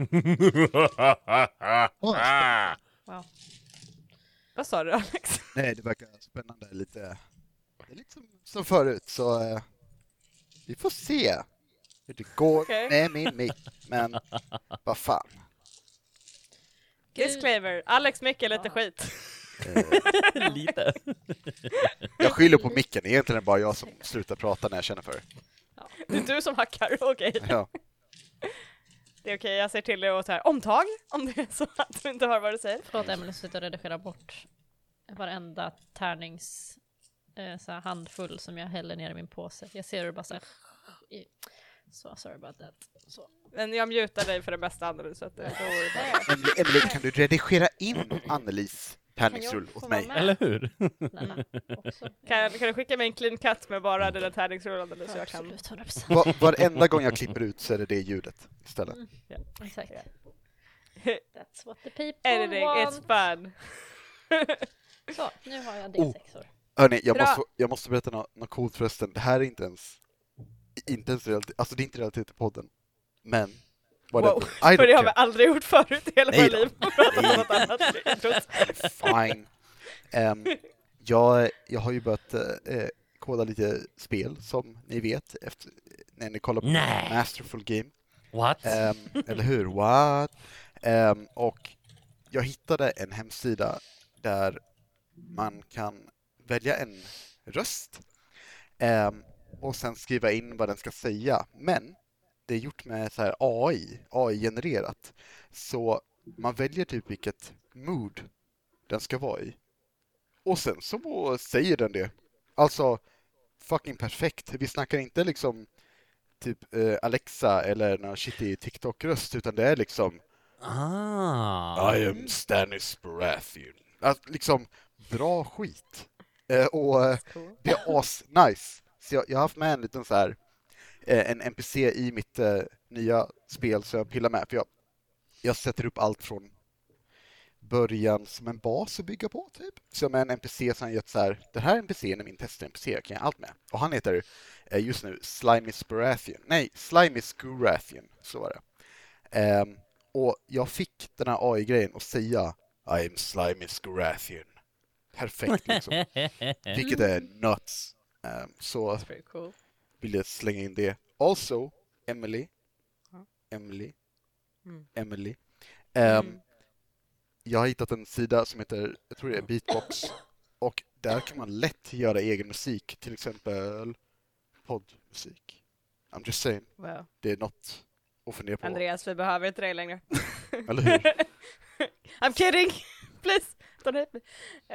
Wow. Vad sa du Alex? Nej, det verkar spännande. Lite, det är lite som, som förut, så eh, vi får se hur det går Okej. med min mick. Men vad fan. Disclaimer, Alex mick är lite skit. Eh, Lite. jag skyller på micken, egentligen är det bara jag som slutar prata när jag känner för det. Det är du som hackar, okej. Ja. Det är okej, jag säger till dig och här, omtag om det är så att du inte hör vad du säger. Förlåt Emelie, sluta redigera bort varenda tärnings eh, så handfull som jag häller ner i min påse. Jag ser hur det bara så här, i, så sorry about that. Så. Men jag mutar dig för det bästa Anneli så att det, då är det bara... Emelie, kan du redigera in Annelis tärningsrull Kan jag få åt mig? med? Eller hur? Också. Kan, kan du skicka mig en clean cut med bara dina tärningsrullar Anneli så jag kan... Absolut, 100%. Va, varenda gång jag klipper ut så är det det ljudet istället. Exakt. That's what the people Editing, it's want. fun. Så, nu har jag Oh. D6or. Hörni, jag Bra. måste, jag måste berätta något, något coolt förresten. Det här är inte ens, inte ens relativt, alltså det är inte relativt till podden. Men. Wow, I För det har vi aldrig gjort förut i hela vårt liv. Pratat om något annat. introt. Fine. Ehm, jag, jag har ju börjat eh, koda lite spel, som ni vet, efter, när ni kollar på Nej. Masterful Game. What? Ehm, eller hur? What? Ehm, och jag hittade en hemsida där man kan välja en röst ehm, och sen skriva in vad den ska säga. Men det är gjort med så här AI, AI-genererat. Så man väljer typ vilket mood den ska vara i. Och sen så säger den det. Alltså, fucking perfekt. Vi snackar inte liksom typ eh, Alexa eller någon shitty TikTok-röst, utan det är liksom Ah. I am Stannis Baratheon. Alltså, liksom, bra skit. Eh, och eh, det är as-nice. Så jag, jag har haft med en liten så här, en NPC i mitt eh, nya spel som jag pillar med. För jag, jag sätter upp allt från början som en bas att bygga på, typ. Så med en NPC som har gett så här, den här NPCn är min test-NPC, jag kan göra allt med. Och han heter eh, just nu Slimis Baratheon. Nej, Slimis Guratheon, så var det. Ehm, och jag fick den här AI-grejen att säga I am Slimis Guratheon. Perfekt liksom. Vilket är nuts. Ehm, så That's pretty cool. Vill jag slänga in det. Also, Emily. Emily. Mm. Emily. Ehm, Mm. Jag har hittat en sida som heter, jag tror det är Beatbox. Och där kan man lätt göra egen musik, till exempel poddmusik. I'm just saying, Wow. det är något att fundera på. Andreas, vi behöver inte dig längre. Eller hur? I'm kidding! Please, don't hate me.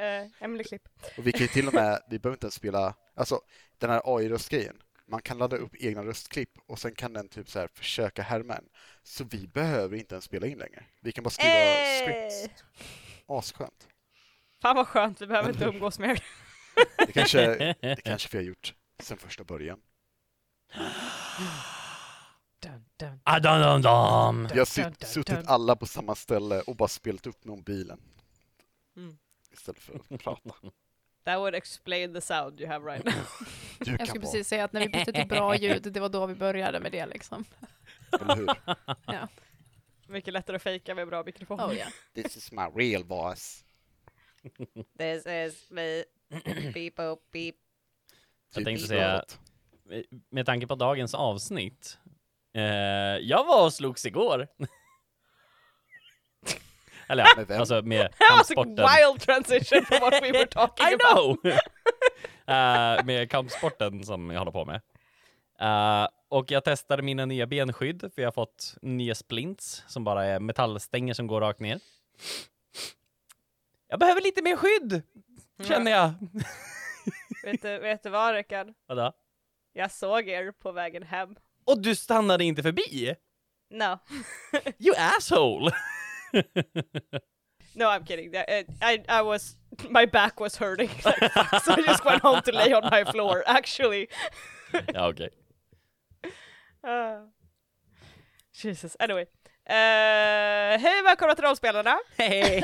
Uh, Emily Klipp. Och vi kan ju till och med, vi behöver inte ens spela, alltså den här AI-röstgrejen. Man kan ladda upp egna röstklipp och sen kan den typ så här försöka härma en. Så vi behöver inte ens spela in längre. Vi kan bara skriva Hey! scripts. Asskönt. Fan vad skönt, vi behöver inte umgås mer. Det kanske, det kanske vi har gjort sen första början. Dun, dun. Adam, dam, dam. Vi har Dun, dun, sitt, suttit dun. alla på samma ställe och bara spelat upp mobilen. Mm. Istället för att prata. That would explain the sound you have right now. Du Jag skulle precis säga att när vi bytte till bra ljud, det var då vi började med det liksom. eller hur? Mycket lättare att fejka med bra mikrofon. Oh, yeah. This is my real voice. This is me. Beep, boop, beep. Jag tänkte Typ säga-. Med tanke på dagens avsnitt. Eh, jag var och slogs igår. Eller ja, Med vem? alltså med That was a kampsporten. wild transition from what we were talking I about. know! Eh, med kampsporten som jag håller på med. Eh, och jag testade mina nya benskydd, för jag har fått nya splints som bara är metallstänger som går rakt ner. Jag behöver lite mer skydd, känner jag. vet, du, vet du vad Rickard? Vadå? Jag såg er på vägen hem. Och du stannade inte förbi? No. You asshole! No, I'm kidding. I, I, I was, my back was hurting. Like, so I just went home to lay on my floor, actually. okay. okej. Uh, Jesus, anyway. Uh, hej välkomna till Rollspelarna! Hej!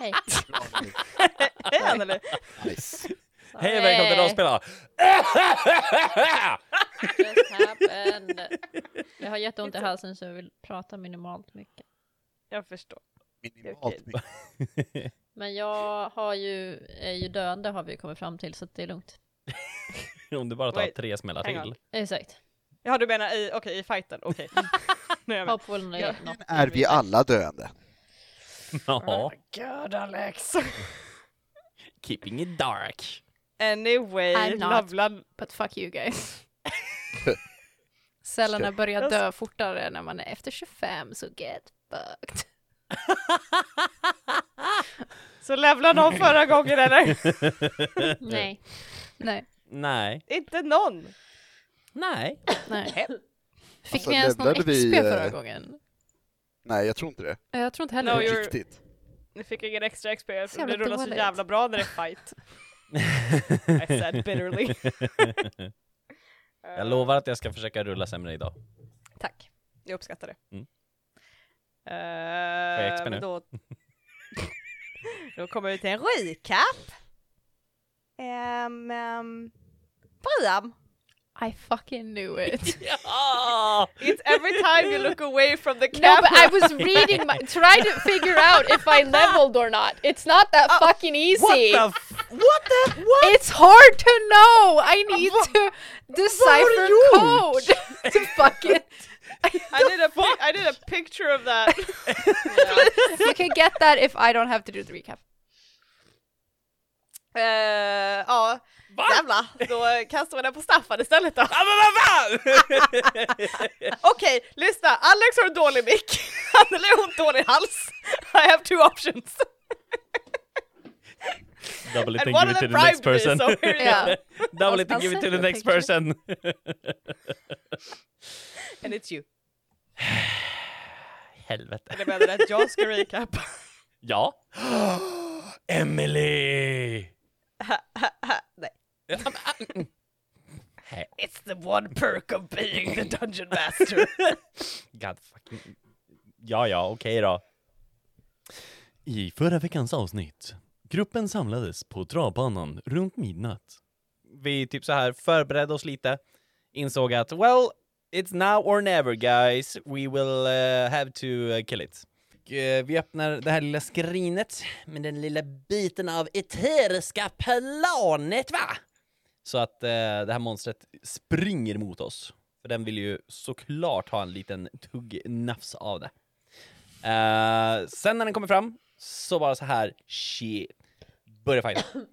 Hej. Hej Anneli! Nice. Hej och välkommen till Rollspelare! just happened. Jag har jätteont i halsen så jag vill prata minimalt mycket. Jag förstår. Minimalt mycket. Men jag har ju, är ju döende har vi kommit fram till så det är lugnt. Om du bara tar Wait, tre smällar till. Exakt. Ja du menar i, okej i fighten, okej. jag med. Hopefully Ja. Är vi alla döende? Ja, God Alex. keeping it dark. Anyway, I'm not. Loveland. But fuck you guys. Cellerna börjar dö fortare när man är efter 25, så get fucked. Så levlade någon förra gången eller? Nej. Nej, Nej, Inte någon. nej. nej. Fick Alltså, ni ens någon XP vi, förra eh, gången? Nej, jag tror inte det. Jag tror inte No, heller you're- det. Riktigt. Ni fick ingen extra XP för jävla det rullar så jävla bra när det är fight. I said bitterly. Jag lovar att jag ska försöka rulla sämre idag. Tack, jag uppskattar det. Mm. Eh, jag XP nu? Då, då kommer vi till en recap. Um, um, Priam, I fucking knew it. Ja! it's every time you look away from the camera. No, but I was reading my, trying to figure out if I leveled or not. It's not that oh, fucking easy. What the f- What the what? It's hard to know. I need to decipher code to fucking. I did a pic- I did a picture of that. you can get that if I don't have to do the recap. Eh, ja, jävlar. Då kastar vi den på Staffan istället då. Ja, men vad fan! Okej, lyssna. Alex har en dålig mick. Han eller hon dålig hals. I have two options. Double it And and give it to the next person. so Yeah. Double it and give it to the next person. And it's you. Helvete. Eller menar att jag ska recap. Ja. Emily! Nej. It's the one perk of being the dungeon master. God fucking... Ja, ja, okej då. I förra veckans avsnitt. Gruppen samlades på travbanan runt midnatt. Vi typ så här förberedde oss lite. Insåg att well, it's now or never guys. We will uh, have to uh, kill it. Och, eh, vi öppnar det här lilla skrinet med den lilla biten av eteriska planet va? Så att eh, det här monstret springer mot oss. För den vill ju såklart ha en liten tugg nafs av det. Eh, sen när den kommer fram så bara så här, shit, börjar fighten.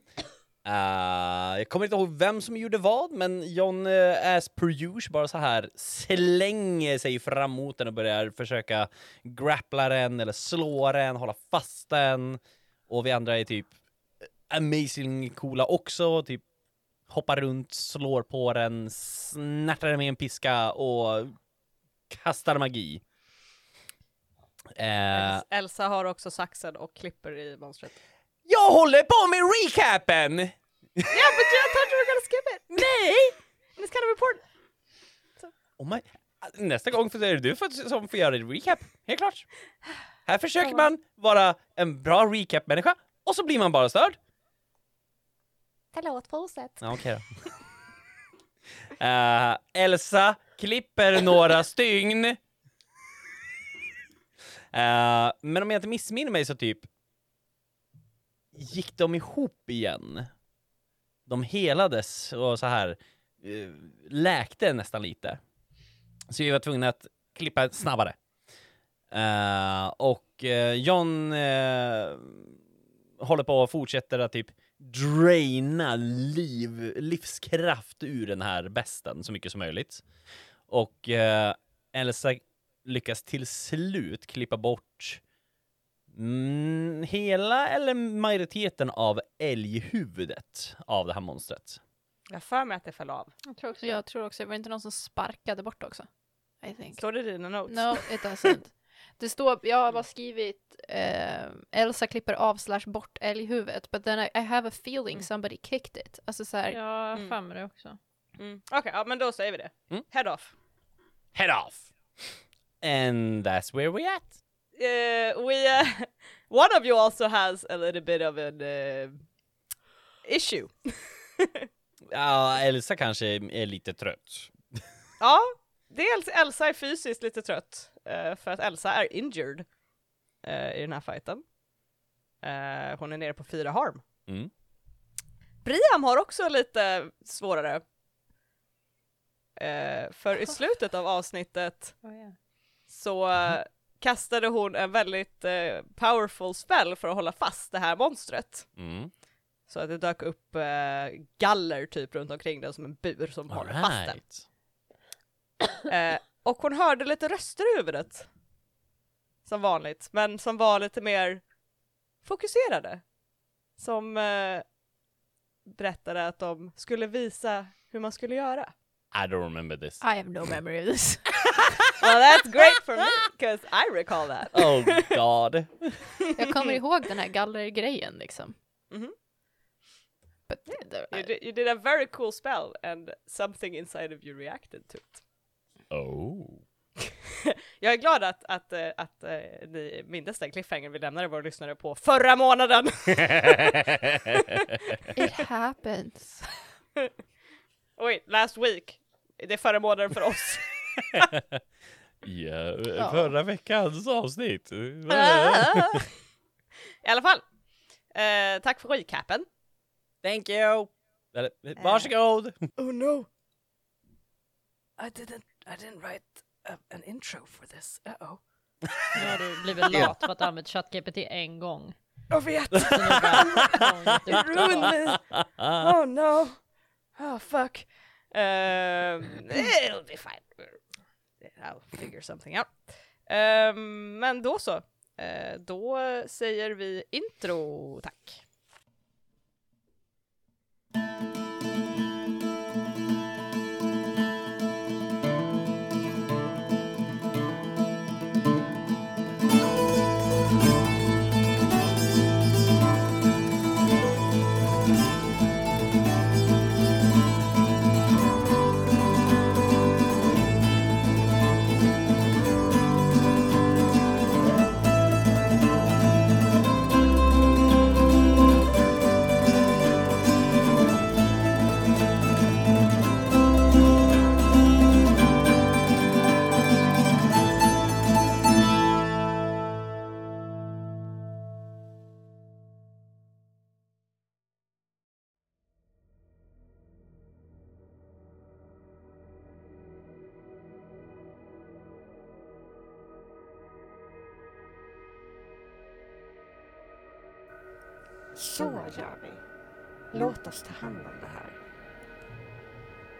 Eh, jag kommer inte ihåg vem som gjorde vad, men John uh, as per bara så här slänger sig fram mot den och börjar försöka grappla den eller slå den, hålla fast den. Och vi andra är typ amazing coola också, typ hoppar runt, slår på den, snärtar den med en piska och kastar magi. Eh, Elsa har också saxen och klipper i monstret. Jag håller på med recapen! Yeah, but I thought you were gonna skip it! Nej! It's kind of important. Oh my... Nästa gång är det du som får göra en recap, helt klart. Här försöker man vara en bra recap-människa och så blir man bara störd. Förlåt, fortsätt. Ja, okej då. Eh, Elsa klipper några stygn. Eh, men om jag inte missminner mig så typ gick de ihop igen. De helades och så här eh, läkte nästan lite. Så vi var tvungna att klippa snabbare. Uh, och uh, John uh, håller på och fortsätter att typ draina liv, livskraft ur den här besten så mycket som möjligt. Och Elsa lyckas till slut klippa bort mm, hela eller majoriteten av älghuvudet av det här monstret. Jag för mig att det föll av. Jag tror också, jag tror också, det var inte någon som sparkade bort också? I think. Står det i dina notes? No, it doesn't. Det står, jag har bara skrivit eh, Elsa klipper av slash bort älghuvudet, but then I, I have a feeling Mm. somebody kicked it. Alltså så här, Jag har Mm. för mig det också. Mm. Okej, ja men då säger vi det. Mm. Head off. Head off! And that's where we at. Uh, we, uh, one of you also has a little bit of an uh, issue. Ja, Elsa kanske är lite trött. ja, dels Elsa är fysiskt lite trött, eh, för att Elsa är injured i den här fighten. Hon är nere på fyra harm. Mm. Briam har också lite svårare. För i slutet av avsnittet så eh, kastade hon en väldigt eh, powerful spell för att hålla fast det här monstret. Mm. Så att det dök upp eh, galler typ runt omkring den som en bur som håller fast den. Eh, och hon hörde lite röster i huvudet. Som vanligt, men som var lite mer fokuserade. Som eh, berättade att de skulle visa hur man skulle göra. I don't remember this. I have no memory of this. Well that's great for me, because I recall that. Oh god. Jag kommer ihåg den här gallergrejen liksom. Mhm. But the, You did, you did a very cool spell and something inside of you reacted to it. Oh. Jag är glad att, att, eh, att, eh, ni mindes den cliffhanger vi lämnade våra lyssnare på förra månaden. it happens. Oj, last week. Det är förra månaden för oss. Ja, Ja. förra veckans avsnitt. I alla fall. Eh, tack för recapen. Thank you. Eller, Varsågod. Oh no. I didn't, I didn't write a, an intro for this. Uh-oh. Nu har du blivit lat för att du använt ChatGPT en gång. Jag vet. It ruined me. Oh no. Oh fuck. Um, it'll be fine. I'll figure something out. Um, men då så. Uh, då säger vi intro, tack. Gör vi. Låt oss ta hand om det här.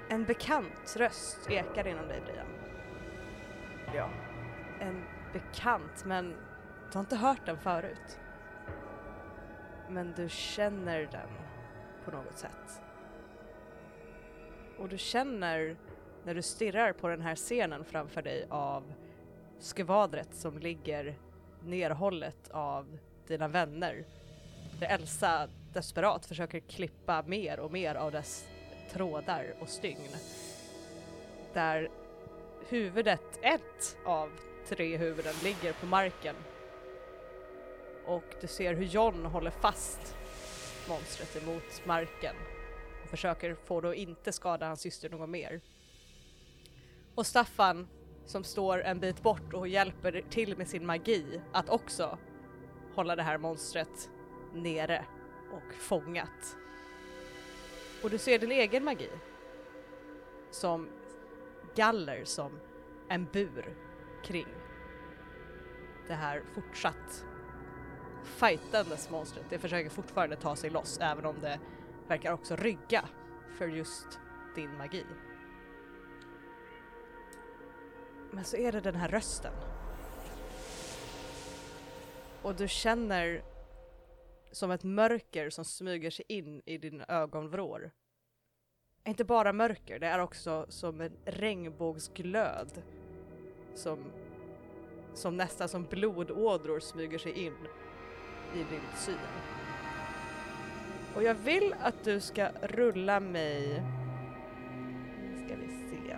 En bekant röst ekar inom dig, Brian. Ja. En bekant, men du har inte hört den förut. Men du känner den på något sätt. Och du känner när du stirrar på den här scenen framför dig av skvadret som ligger nerhållet av dina vänner där Elsa desperat försöker klippa mer och mer av dess trådar och stygn. Där huvudet, ett av tre huvuden, ligger på marken. Och du ser hur John håller fast monstret emot marken och försöker få det att inte skada hans syster något mer. Och Staffan, som står en bit bort och hjälper till med sin magi att också hålla det här monstret nere och fångat. Och du ser din egen magi som galler som en bur kring det här fortsatt fightandes monstret. Det försöker fortfarande ta sig loss även om det verkar också rygga för just din magi. Men så är det den här rösten. Och du känner som ett mörker som smyger sig in i dina ögonvrår. Inte bara mörker, det är också som en regnbågsglöd som, som nästan som blodådror smyger sig in i din syn. Och jag vill att du ska rulla mig... Nu ska vi se.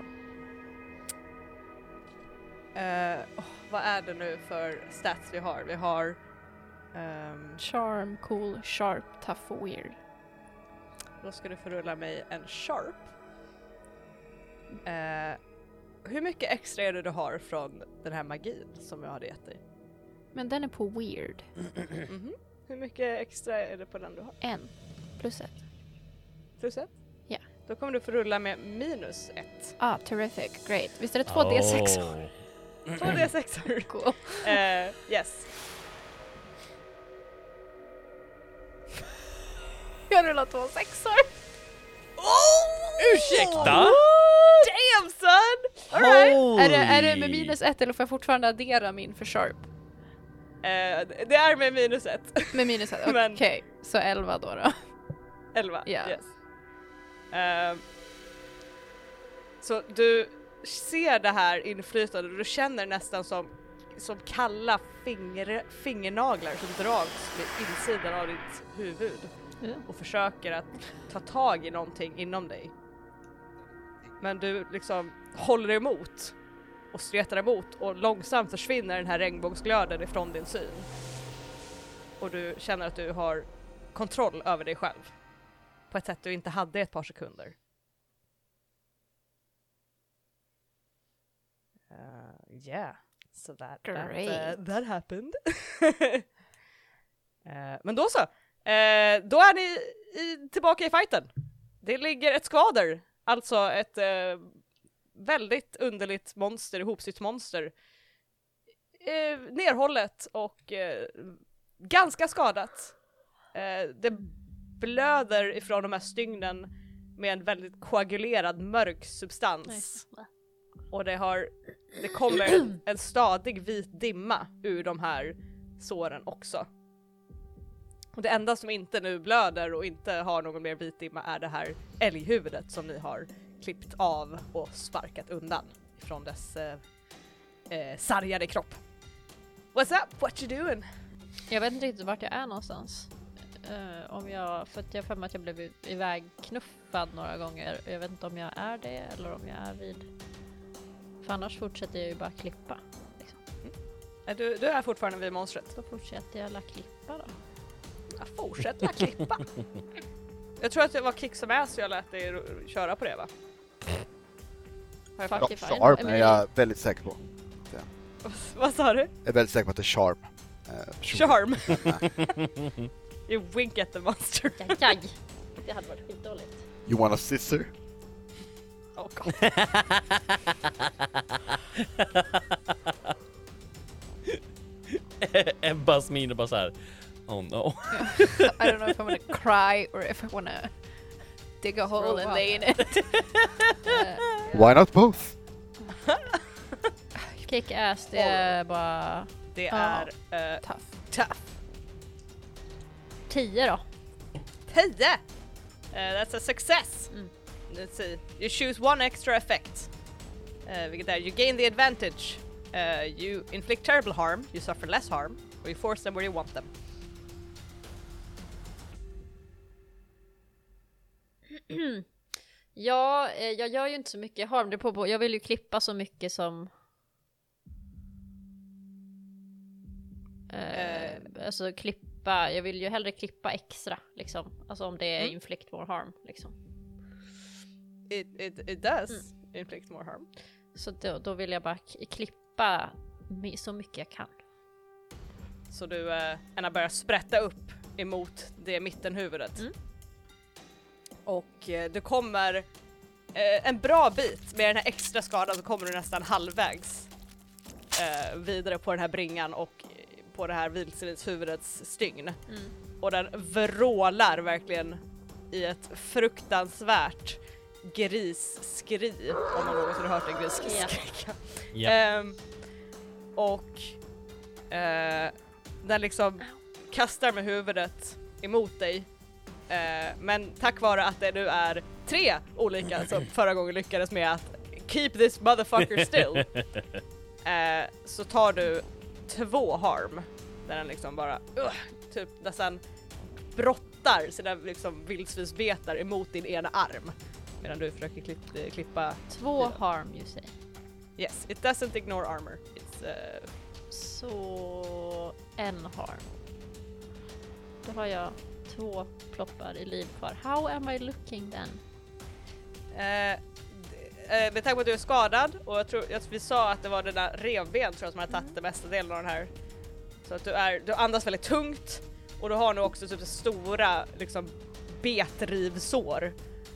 Uh, oh, vad är det nu för stats vi har? Vi har ehm, Charm, cool, sharp, tough och weird. Då ska du få rulla mig en sharp. Eh, hur mycket extra är det du har från den här magin som jag hade gett dig? Men den är på weird. Mhm. Hur mycket extra är det på den du har? En. Plus ett. Plus ett? Ja. Då kommer du få rulla med minus ett. Ah, terrific. Great. Visst är det två D6? Oh. Två D6. Cool. Eh, yes. Jag rullar två sexor. Ursäkta? Damn son! Alright. Är det, är det med minus ett eller får jag fortfarande addera min för sharp? Eh, det är med minus ett. Med minus ett? Okej, Men- så elva då. då. 11. Ja. Yes. Ehm, så du ser det här inflytandet och du känner nästan som, som kalla finger, fingernaglar som dras med insidan av ditt huvud Och försöker att ta tag i någonting inom dig. Men du liksom håller emot och stretar emot och långsamt försvinner den här regnbågsglöden ifrån din syn. Och du känner att du har kontroll över dig själv på ett sätt du inte hade ett par sekunder. Uh, yeah, so that, that, uh, Great. that happened. Eh, men då så, Eh, då är ni i, tillbaka i fighten. Det ligger ett skvader, alltså ett eh, väldigt underligt monster, ihopsytt monster. Eh, nerhållet och eh, ganska skadat. Eh, det blöder ifrån de här stygnen med en väldigt koagulerad mörk substans. Nice. Och det har, det kommer en, en stadig vit dimma ur de här såren också. Och det enda som inte nu blöder och inte har någon mer vit dimma är det här älghuvudet som ni har klippt av och sparkat undan från dess eh, eh, sargade kropp. What's up? What you doing? Jag vet inte riktigt vart jag är någonstans. Eh, om jag, för att jag för mig att jag blev iväg knuffad några gånger. Jag vet inte om jag är det eller om jag är vid... För annars fortsätter jag ju bara klippa. Liksom. Eh, Du, du är fortfarande vid monstret. Då fortsätter jag la klippa då. Ja, fortsätt att klippa. Jag tror att det var Kick som ass jag lät dig köra på det va? Har jag Fuck if I Charm är jag väldigt säker på. Vad sa du? Jag är väldigt säker på att det är Charm. Personligen. Charm! you wink at the monster. Jaj, jaj. Det hade varit skitdåligt. You want a scissor? Oh god. Ebbas min är bara så här. Oh no. I don't know if I'm gonna cry or if I wanna dig a hole and up. lay in it. Eh, Why not both? kick ass, det är bara Det är uh, Tough. tough. 10 då. 10! Uh, that's a success! Mm. Let's see. You choose one extra effect. Uh, vilket är, you gain the advantage. Uh, you inflict terrible harm, you suffer less harm, or you force them where you want them. Ja, eh, jag gör ju inte så mycket harm. Det på. Jag vill ju klippa så mycket som... Eh, Eh. Alltså klippa, jag vill ju hellre klippa extra liksom. Alltså om det är Mm. inflict more harm liksom. It, it, it does inflict more harm. Så då, då vill jag bara klippa så mycket jag kan. Så du uh, Anna börjar sprätta upp emot det mittenhuvudet. Mm. Och eh, du kommer eh, en bra bit med den här extra skadan så kommer du nästan halvvägs eh, vidare på den här bringan och på det här vildsvinshuvudets stygn. Mm. Och den vrålar verkligen i ett fruktansvärt grisskri om man någonsin har hört en gris skrika. Ja. Ehm, och eh, den liksom kastar med huvudet emot dig. Eh, men tack vare att det nu är tre olika som förra gången lyckades med att keep this motherfucker still eh, så tar du två harm där den liksom bara uh, typ nästan brottar sina liksom vildsvinsbetar emot din ena arm medan du försöker klipp, eh, klippa Två Ja. harm you say. Yes, it doesn't ignore armor. It's uh, Så en harm. Då har jag två ploppar i liv kvar. How am I looking then? eh, eh, med tanke på att du är skadad och jag tror att vi sa att det var dina revben tror jag som hade tagit den mesta delen av den här. Så att du, är, du andas väldigt tungt och du har nu också typ stora liksom betrivsår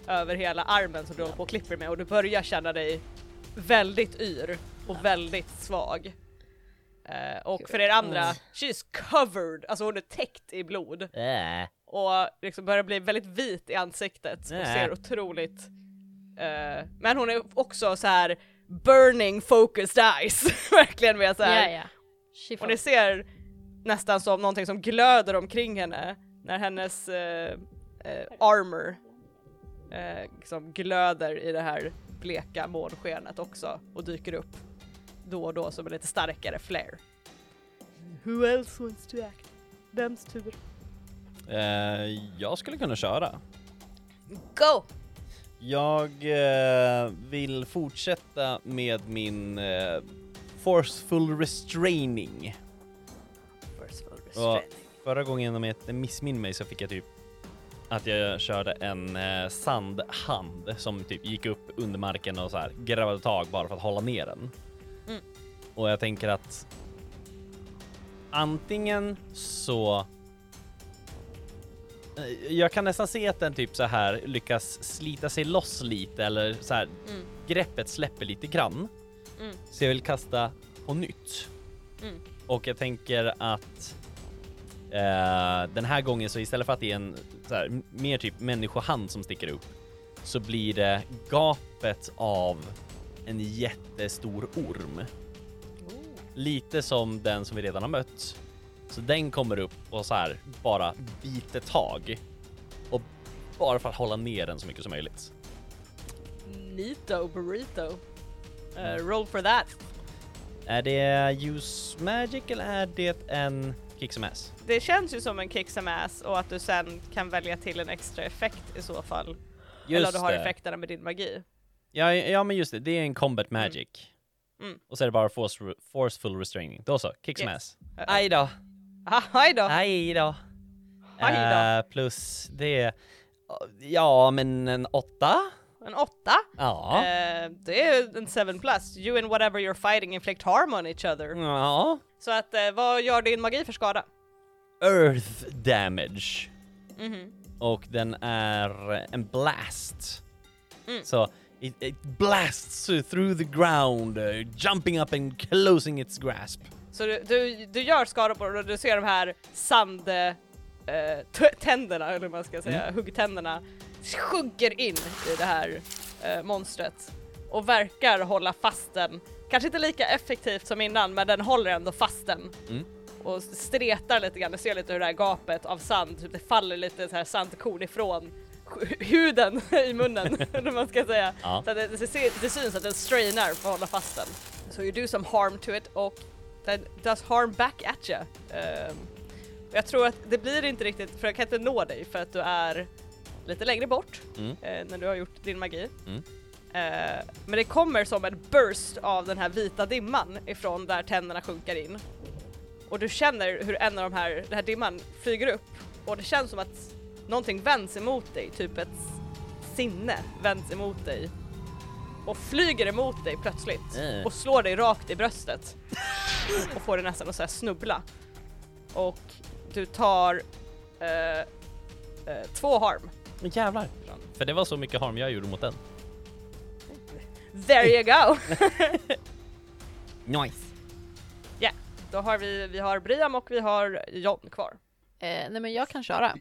över hela armen som du håller på och klipper med och du börjar känna dig väldigt yr och väldigt svag. Eh, och för er andra, she's covered, alltså hon är täckt i blod Äh. Och liksom börjar bli väldigt vit i ansiktet och ser otroligt eh, men hon är också så här burning focused eyes verkligen med så här. Ja, ja. She och ni ser nästan som någonting som glöder omkring henne när hennes eh, eh, armor liksom glöder i det här bleka månskenet också och dyker upp då och då som en lite starkare flare. Who else wants to act? Vems tur? Eh, jag skulle kunna köra. Go! Jag eh, vill fortsätta med min eh, forceful restraining. Forceful Ja, förra gången om jag inte missminner mig så fick jag typ att jag körde en eh, sandhand som typ gick upp under marken och så här grävde tag bara för att hålla ner den. Mm. Och jag tänker att antingen så jag kan nästan se att den typ så här lyckas slita sig loss lite eller så här Mm. greppet släpper lite grann. Mm. Så jag vill kasta på nytt. Mm. Och jag tänker att eh, den här gången så istället för att det är en så här, mer typ människohand som sticker upp så blir det gapet av en jättestor orm. Lite som den som vi redan har mött. Så den kommer upp och så här bara biter tag. Och bara för att hålla ner den så mycket som möjligt. Nito burrito. Uh, roll for that. Är det use magic eller är det en kick som ass? Det känns ju som en kick some ass och att du sen kan välja till en extra effekt i så fall. Eller du har det. effekterna med din magi. Ja, ja, men just det. Det är en combat magic. Mm. Och så är det bara force, forceful restraining. Då så, kick some Yes. ass. Aj då. Ah, hej då! Aj då. Aj då. Eh, plus det, ja men en åtta? En åtta. Ja. Eh, det är en 7 plus. You and whatever you're fighting inflict harm on each other. Ja. Så att eh, vad gör din magi för skada? Earth damage. Mhm. Och den är en blast. Mm. Så it, it blasts through the ground, uh, jumping up and closing its grasp. Så du, du, du gör det och du ser de här sand... Eh, tänderna, eller vad man ska säga, huggtänderna sjunker in i det här eh, monstret och verkar hålla fast den. Kanske inte lika effektivt som innan, men den håller ändå fast den. Mm. Och stretar lite grann, du ser lite hur det här gapet av sand, typ det faller lite så här sandkorn ifrån hu- huden i munnen, eller man ska säga. Ja. Så att det, det, det syns att den strainar för att hålla fast den. Så you do some harm to it och den does harm back at you. Ehm, och jag tror att det blir inte riktigt, för jag kan inte nå dig för att du är lite längre bort Mm. eh, när du har gjort din magi. Mm. Eh, men det kommer som en burst av den här vita dimman ifrån där tänderna sjunker in. Och du känner hur en av de här, den här dimman flyger upp och det känns som att någonting vänds emot dig, typ ett sinne vänds emot dig och flyger emot dig plötsligt Eh. och slår dig rakt i bröstet och får dig nästan att så här snubbla. Och du tar eh, eh, två harm. Men jävlar. För det var så mycket harm jag gjorde mot den. There you go! Nice. Då har vi, vi har Briam och vi har John kvar. Eh, nej men jag kan köra.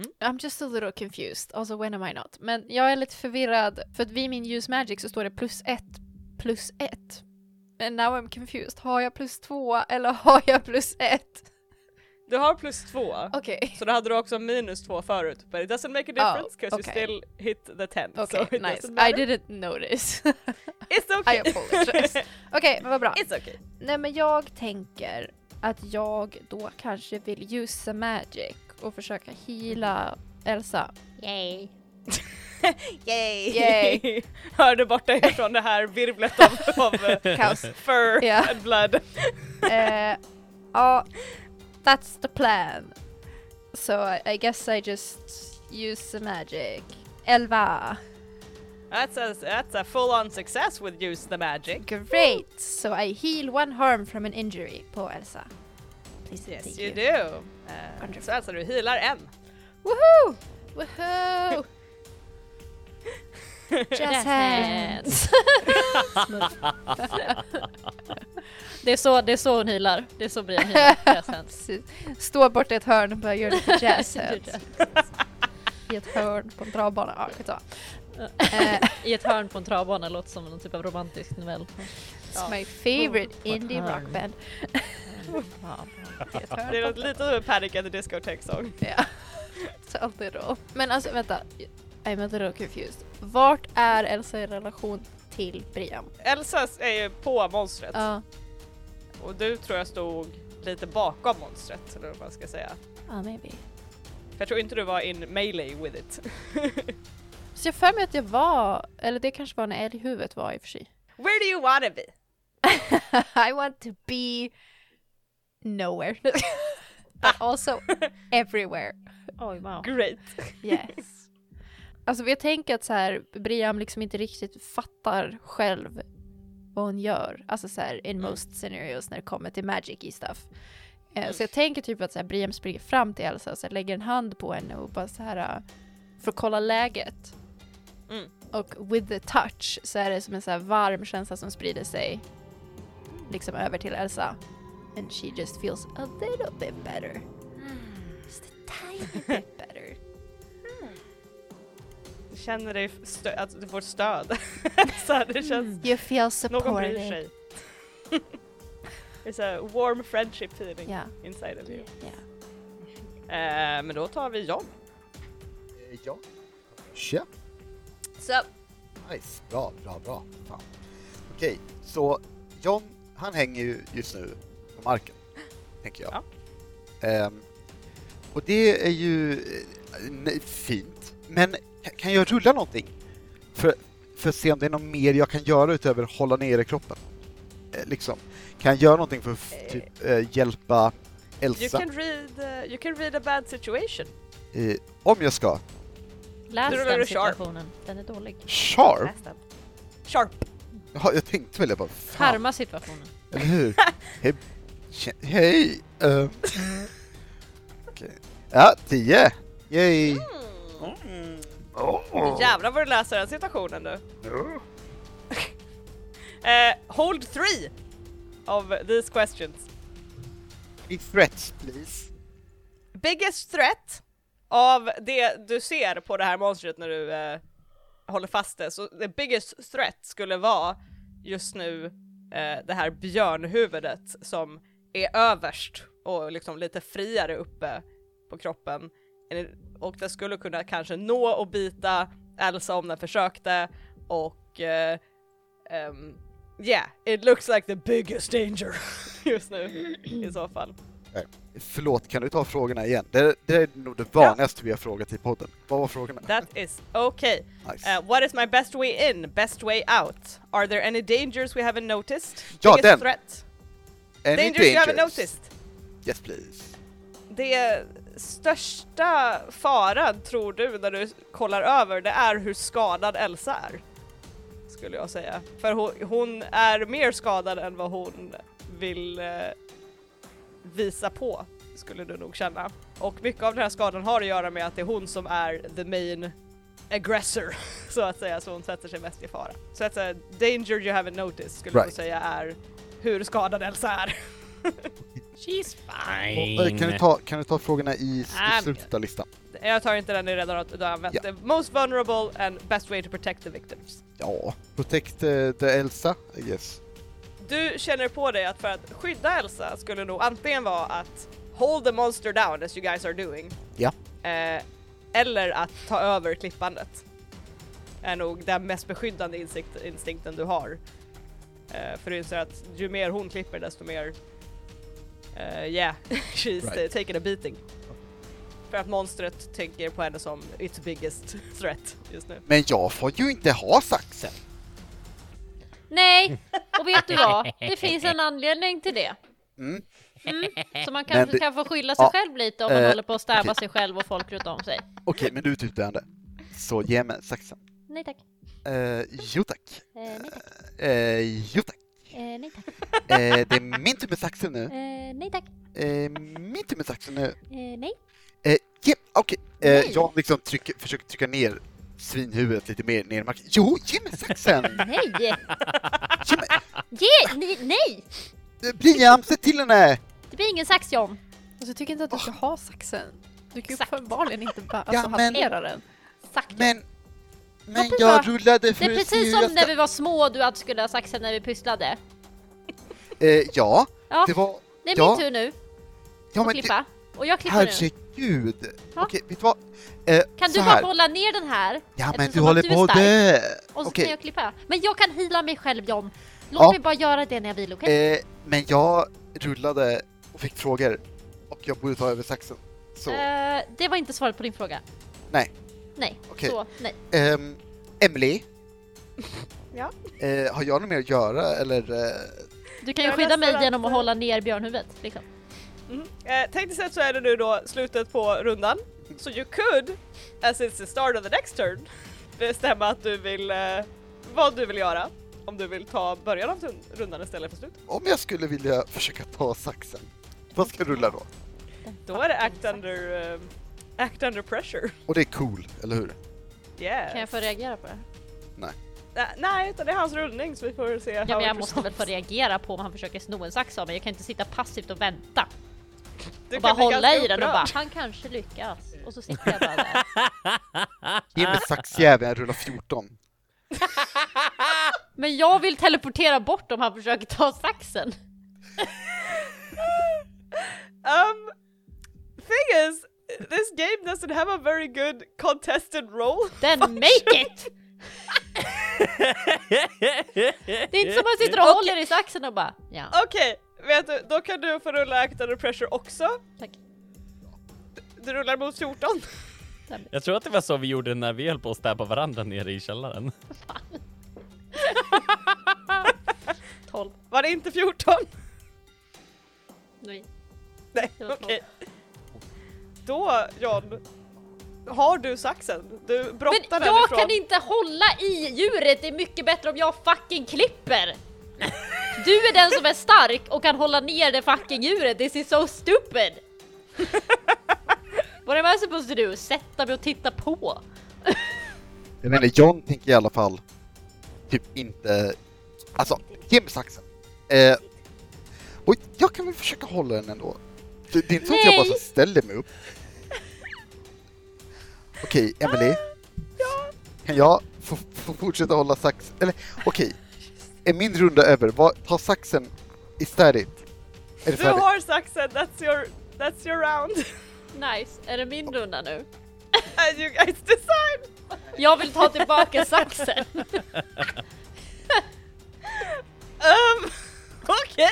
Mm. I'm just a little confused, also when am I not? Men jag är lite förvirrad, för att vid min use magic så står det plus ett, plus ett. And now I'm confused, har jag plus två eller har jag plus ett? Du har plus två, Okej, så då hade du också minus två förut. But it doesn't make a difference because okay. you still hit the ten. okej, so it nice. I didn't notice. It's okay! I apologize. Okej, men vad bra. It's okay. Nej men jag tänker att jag då kanske vill use magic och försöka heala Elsa. Yay. Yay! Yay. Hörde borta ifrån det här virvlet av, av eh, Kaos. fur Ja. and blood. Eh, Ja, that's the plan. So I, I guess I just use the magic. Elva. That's a, that's a full-on success with use the magic. Great! So I heal one harm from an injury på Elsa. Please Yes, thank you do. Uh, så alltså du healar en. Woohoo! Woohoo! Jazz hands! Det är så, det är så hon healar. Det är så Brian healar. Jazz hands. Precis. Stå bort i ett hörn och börja göra lite jazz hands. I ett hörn på en travbana. Ja, skitsamma. Eh, I ett hörn på en travbana låter som någon typ av romantisk novell. It's my favorite ett indie hörn. Det på- låter lite som en Panic at the Discotheque song. Ja. Så alltid då. Men alltså vänta. I'm a little confused. Vart är Elsa i relation till Brian? Elsa är ju på monstret Ja, och du tror jag stod lite bakom monstret eller vad man ska säga. ja maybe. För jag tror inte du var in melee with it. Så jag för mig att jag var, eller det kanske var när älghuvudet var i och för sig. Where do you wanna be? I want to be nowhere. But also everywhere. Oj, wow. Great. Yes. Alltså jag tänker att så här, Briam liksom inte riktigt fattar själv vad hon gör. Alltså så här, in most scenarios när det kommer till magic i stuff. Eh, så jag tänker typ att så här, Briam springer fram till Elsa och så här, lägger en hand på henne och bara så här eh, för att kolla läget. Mm. Och with the touch så är det som en så här varm känsla som sprider sig liksom över till Elsa. And she just feels a little bit better. Just a tiny bit better. Du känner dig stö- att du får stöd. så här, det känns You feel någon bryr supported. sig. It's a warm friendship feeling Ja. inside of you. Ja. Eh, men då tar vi John. Eh, Ja. Tja. Så, Nice. Bra, bra, bra. Fan. Okej, så John, han hänger ju just nu på marken, tänker jag. Ja. Ehm, och det är ju eh, nej, fint, men kan- jag rulla någonting? För, för att se om det är något mer jag kan göra utöver att hålla nere kroppen? Eh, liksom. Kan jag göra någonting för att typ, eh, hjälpa you Elsa? can read uh, you can read a bad situation. Eh, om jag ska? Läs den situationen. Den är dålig. Sharp? Sharp. Jaha, jag tänkte väl jag bara, fan. Härma situationen. Eller hur? Hej! Uh. Ja, 10! Yay! Mm. Oh. Jävlar vad du läser den situationen du. Eh, hold three of these questions. Big threats, please. Biggest threat av det du ser på det här monstret när du eh, håller fast det, så the biggest threat skulle vara just nu eh, det här björnhuvudet som är överst och liksom lite friare uppe på kroppen. Och det skulle kunna kanske nå och bita Elsa om den försökte och eh, ehm, yeah, it looks like the biggest danger just nu i så fall. Förlåt, kan du ta frågorna igen? Det, det är nog det vanligaste vi har frågat i podden. Vad var frågorna? That is okay. Nice. Uh, what is my best way in, best way out? Are there any dangers we haven't noticed? Ja, Biggest den. threat? Any dangers, you haven't noticed? Yes, please. Det största faran tror du när du kollar över det är hur skadad Elsa är. Skulle jag säga. För hon, hon är mer skadad än vad hon vill eh, visa på, skulle du nog känna. Och mycket av den här skadan har att göra med att det är hon som är the main aggressor, så att säga, så hon sätter sig mest i fara. Så att säga, danger you haven't noticed skulle jag Right. säga är hur skadad Elsa är. She's Och, eh, kan, du ta, kan du ta frågorna i, i slutet av listan? Jag tar inte den ni redan har använt. The most vulnerable and best way to protect the victims. Ja, protect eh, the Elsa, I guess. Du känner på dig att för att skydda Elsa skulle nog antingen vara att hold the monster down as you guys are doing. Ja. Eh, eller att ta över klippandet. Är nog den mest beskyddande instinkt, instinkten du har. Eh, för du inser att ju mer hon klipper desto mer eh, yeah, she's Right. eh, taking a beating. För att monstret tänker på henne som its biggest threat just nu. Men jag får ju inte ha saxen! Nej! Och vet du vad? Det finns en anledning till det. Mm. Mm. Så man kanske kan få skylla sig Ja, själv lite om man eh, håller på att stäva okej. sig själv och folk runt om sig. Okej, men du är utdöende. Så ge mig saxen. Nej tack. Eh, jo tack. Eh, nej tack. Eh, jo tack. Eh, nej tack. Eh, det är min tur med saxen nu. Eh, nej tack. Eh, min tur med saxen nu. Eh, nej. Eh, ja, Okej, eh, Nej. jag liksom trycker, försöker trycka ner svinhuvudet lite mer ner i marken. Jo, ge mig saxen! Nej! Ge mig, Ge! Nej! nej. Briam, se till henne! Det blir ingen sax John. Alltså, jag tycker inte att du ska ha saxen. Du kan ju uppenbarligen inte bara Ja, alltså, men- hantera den. Sax. Men, men jag jag- rullade för Det är precis som när vi var små och du att skulle ha saxen när vi pysslade. Eh, ja, Ja, det var... det är ja. min tur nu Ja, men det, klippa. Och jag klipper nu. herregud! Ja. Okej, vet du vad? Eh, Kan du bara hålla ner den här? Ja, men du håller du på det! Och så Okej, kan jag klippa. Men jag kan hila mig själv John. Låt Ja. mig bara göra det när jag vill, okej? eh, men jag rullade och fick frågor och jag borde ta över saxen. Så, Eh, det var inte svaret på din fråga. Nej. Nej, Okej. så nej. ehm, Emily? Ja? Eh, har jag något mer att göra eller? Eh, Du kan ju Jag skydda mig genom att, hålla ner björnhuvudet. Liksom. Mhm. Eh, tekniskt sett så är det nu då slutet på rundan. Så you could, as it's the start of the next turn, bestämma att du vill, eh, vad du vill göra. Om du vill ta början av tun- rundan istället för slutet. om jag skulle vilja försöka ta saxen, vad ska jag rulla då? Då är det act under, eh, act under pressure. Och det är cool, eller hur? Yes. Kan jag få reagera på det? Ä- nej, utan det är hans rullning så vi får se Ja, men jag måste väl få reagera på om han försöker sno en sax av mig. Jag kan inte sitta passivt och vänta. Du och bara hålla i den och bara han kanske lyckas. Och så sitter jag bara där. Ge mig saxjäveln, jag rullar 14. Men jag vill teleportera bort om han försöker ta saxen. Um, thing is, this game doesn't have a very good contested role. Then make it! Det är inte som att man sitter och håller i saxen och bara ja. Okej, vet du, då kan du få rulla act under pressure också. Tack. Du rullar mot 14. Jag tror att det var så vi gjorde när vi höll på att stäpa varandra nere i källaren. 12. Var det inte 14? Nej. Nej, okej. Då, John, har du saxen. Du Men brottar den jag ifrån. kan inte hålla i djuret, det är mycket bättre om jag fucking klipper! Du är den som är stark och kan hålla ner det fucking djuret, this is so stupid! What am I supposed to do? Sätta mig och titta på? Jag menar, John tänker i alla fall typ inte... Alltså, ge mig saxen. Eh, och jag kan väl försöka hålla den ändå. Det, det är inte så att jag bara så ställer mig upp. Okej, Emily. Kan jag få, få fortsätta hålla saxen? Eller okej, är min runda över? Vad, ta saxen istället. Är det Du färdigt? har saxen, that's your, that's your round. Nice, är det min runda nu? And you guys decide. Jag vill ta tillbaka saxen! Um, okay.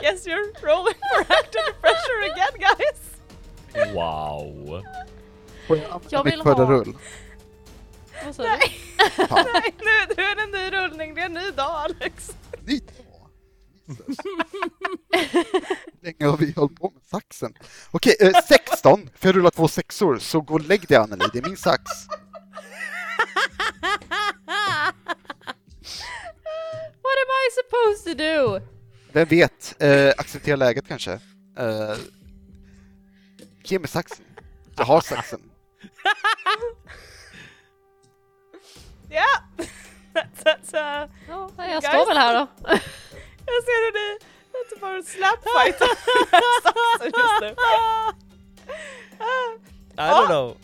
Guess you're rolling for act under pressure again guys. Wow. Får jag använda Jag mitt vill förra ha- rull? Vad sa du? Fan, Nej, nu, nu är det en ny rullning, det är en ny dag Alex. ny dag. Hur länge har vi hållit på med saxen? Okej, eh, 16, för jag rullar två sexor, så gå och lägg dig Anneli, det är min sax. What am I supposed to do? Vem vet, eh, acceptera läget kanske. Eh, ge mig saxen. Jag har saxen. Ja, that's, that's uh, Ja, jag Guys. står väl här då. jag ser hur ni inte bara slapfightar just nu. I don't know.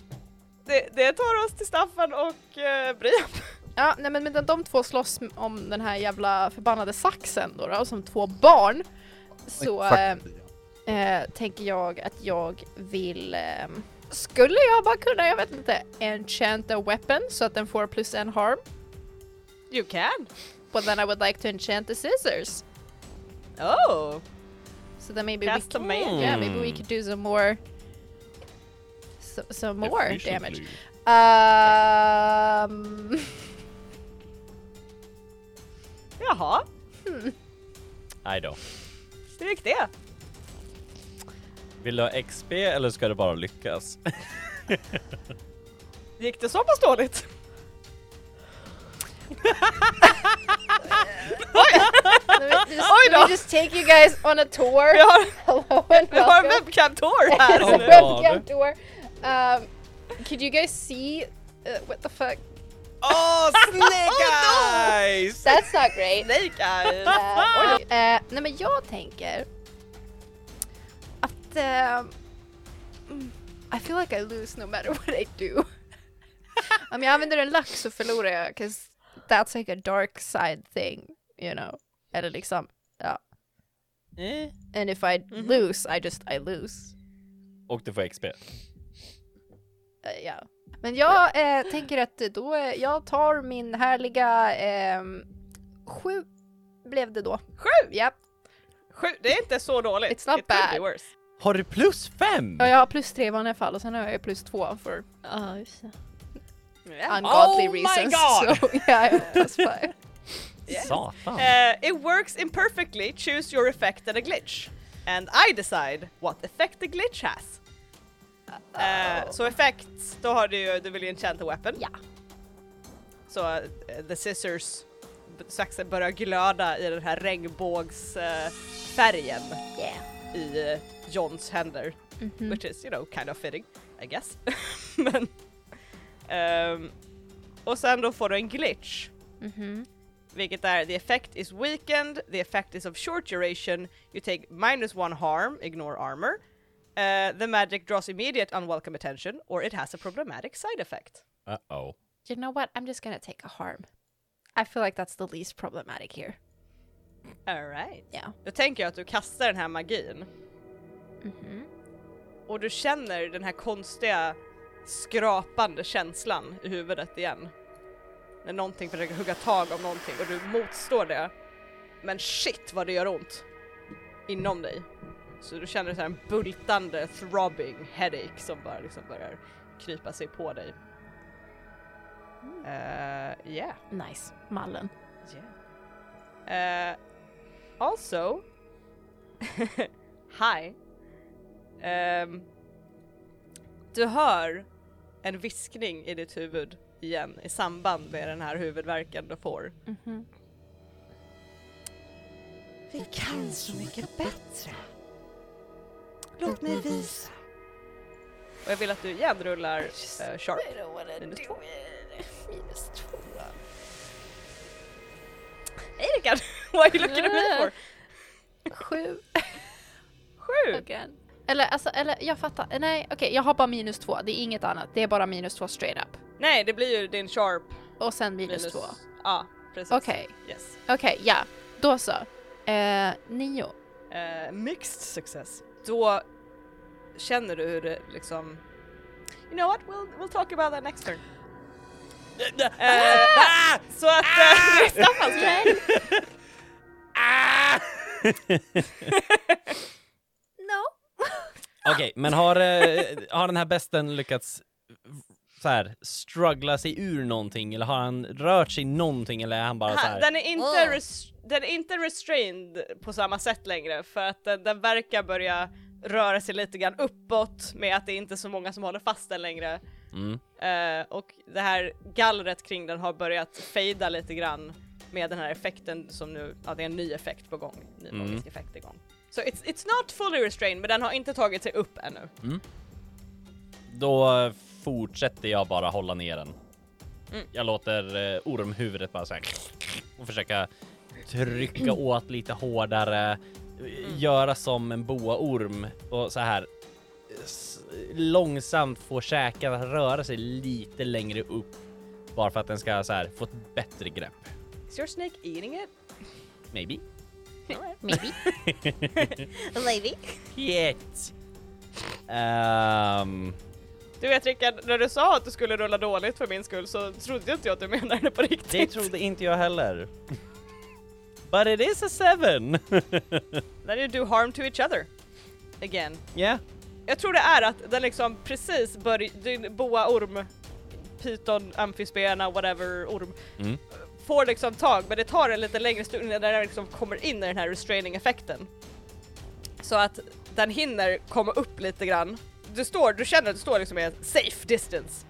Det, det tar oss till Staffan och uh, Brian. Ja, nej men medan de två slåss om den här jävla förbannade saxen då, då som två barn så eh, eh, tänker jag att jag vill ehm, skulle jag bara kunna, jag vet inte, enchant a weapon så att den får plus en harm. You can. But then I would like to enchant the scissors. Oh. So then maybe Cast we can, yeah, maybe we could do some more so, some more damage. Um, Jaha, Nej då. hur gick det? Vill du ha XP eller ska du bara lyckas? Gick det så pass dåligt? Let me just, Oj let då. me just take you guys on a tour. Vi har, Hello and vi har en welcome. webcam-tour här! It's a Oh, webcam God. tour. Um, could you guys see? Uh, what the fuck? Åh, Snake Eyes! That's not great. Snake eyes! Uh, eh, nej men jag tänker eh, mm, I feel like I lose no matter what I do. Om jag använder en lax så förlorar jag 'cause that's like a dark side thing, you know. Eller liksom, ja. Eh. And if I Mhm. lose, I just, I lose. Och du får XP. Eh, ja. Men jag eh, tänker att då, eh, jag tar min härliga ehm, sju blev det då. Sju! Japp. Sju, det är inte så dåligt. It's not It could bad. Har du plus fem? Ja, jag har plus tre i vanliga fall och sen har jag plus två för Ja, just det. Yeah. ungodly Oh my reasons. God! So yeah, I have plus five. Yes. Satan. Uh, it works imperfectly. Choose your effect and a glitch. And I decide what effect the glitch has. Uh, så effekt, då har du ju, du vill ju enchant a weapon. Ja. Så uh, the scissors, saxen börjar glöda i den här regnbågsfärgen Yeah. I uh, Johns händer. Mhm. Which is, you know, kind of fitting, I guess. Men... ehm, och sen då får du en glitch. Mhm. Vilket är the effect is weakened, the effect is of short duration, you take minus one harm, ignore armor. Uh, the magic draws immediate unwelcome attention, or it has a problematic side effect. Uh-oh. You know what? I'm just gonna take a harm. I feel like that's the least problematic here. Alright. Yeah. Då tänker jag att du kastar den här magin, Mhm. och du känner den här konstiga skrapande känslan i huvudet igen. När någonting försöker hugga tag om någonting och du motstår det. Men shit vad det gör ont! Inom dig. Så du känner så här en bultande throbbing headache som bara liksom börjar krypa sig på dig. Uh, yeah. Nice. Mallen. Yeah. Uh, also, hi. Ehm, du hör en viskning i ditt huvud igen i samband med den här huvudvärken du får. Mhm. Vi kan så mycket bättre. Låt mig visa. Och jag vill att du igen rullar eh, sharp. Två. Minus två. Hej Rickard! What are you looking at me for? Sju. Sju! Again. Eller alltså, eller jag fattar. Nej, okej, jag har bara minus två. Det är inget annat. Det är bara minus två straight up. Nej, det blir ju din sharp Och sen minus, minus... två. Ja, precis. Okej, Yes. okej, ja. Då så. Eh, nio. Eh, mixed success. Då känner du hur det liksom... You know what, we'll, we'll talk about that next turn. Eh, så att eh, är Staffans No. Okej, men har, eh, har den här besten lyckats så här, struggla sig ur någonting eller har han rört sig någonting eller är han bara så Ha, här? Den är, inte res- den är inte restrained på samma sätt längre för att den, den verkar börja röra sig lite grann uppåt med att det är inte är så många som håller fast den längre. Mm. Eh, och det här gallret kring den har börjat fejda lite grann med den här effekten som nu, ja det är en ny effekt på gång, ny Mm. magisk effekt igång. Så it's, it's not fully restrained men den har inte tagit sig upp ännu. Då fortsätter jag bara hålla ner den. Mm. Jag låter eh, ormhuvudet bara så här och försöka trycka åt lite hårdare, Mm. göra som en boaorm och så här långsamt få käken att röra sig lite längre upp bara för att den ska så här få ett bättre grepp. Is your snake eating it? Maybe. Maybe. Maybe. Yet. Um, Du vet Rickard, när du sa att du skulle rulla dåligt för min skull så trodde inte jag att du menade det på riktigt. det trodde inte jag heller. But it is a seven. Then you do harm to each other. Again. yeah. Jag tror det är att den liksom precis börjar, din boa orm, pyton, amfispena, whatever orm, Mm. Får liksom tag men det tar en lite längre stund innan den liksom kommer in i den här restraining effekten. Så att den hinner komma upp lite grann. Du står, du känner att du står liksom i en safe distance.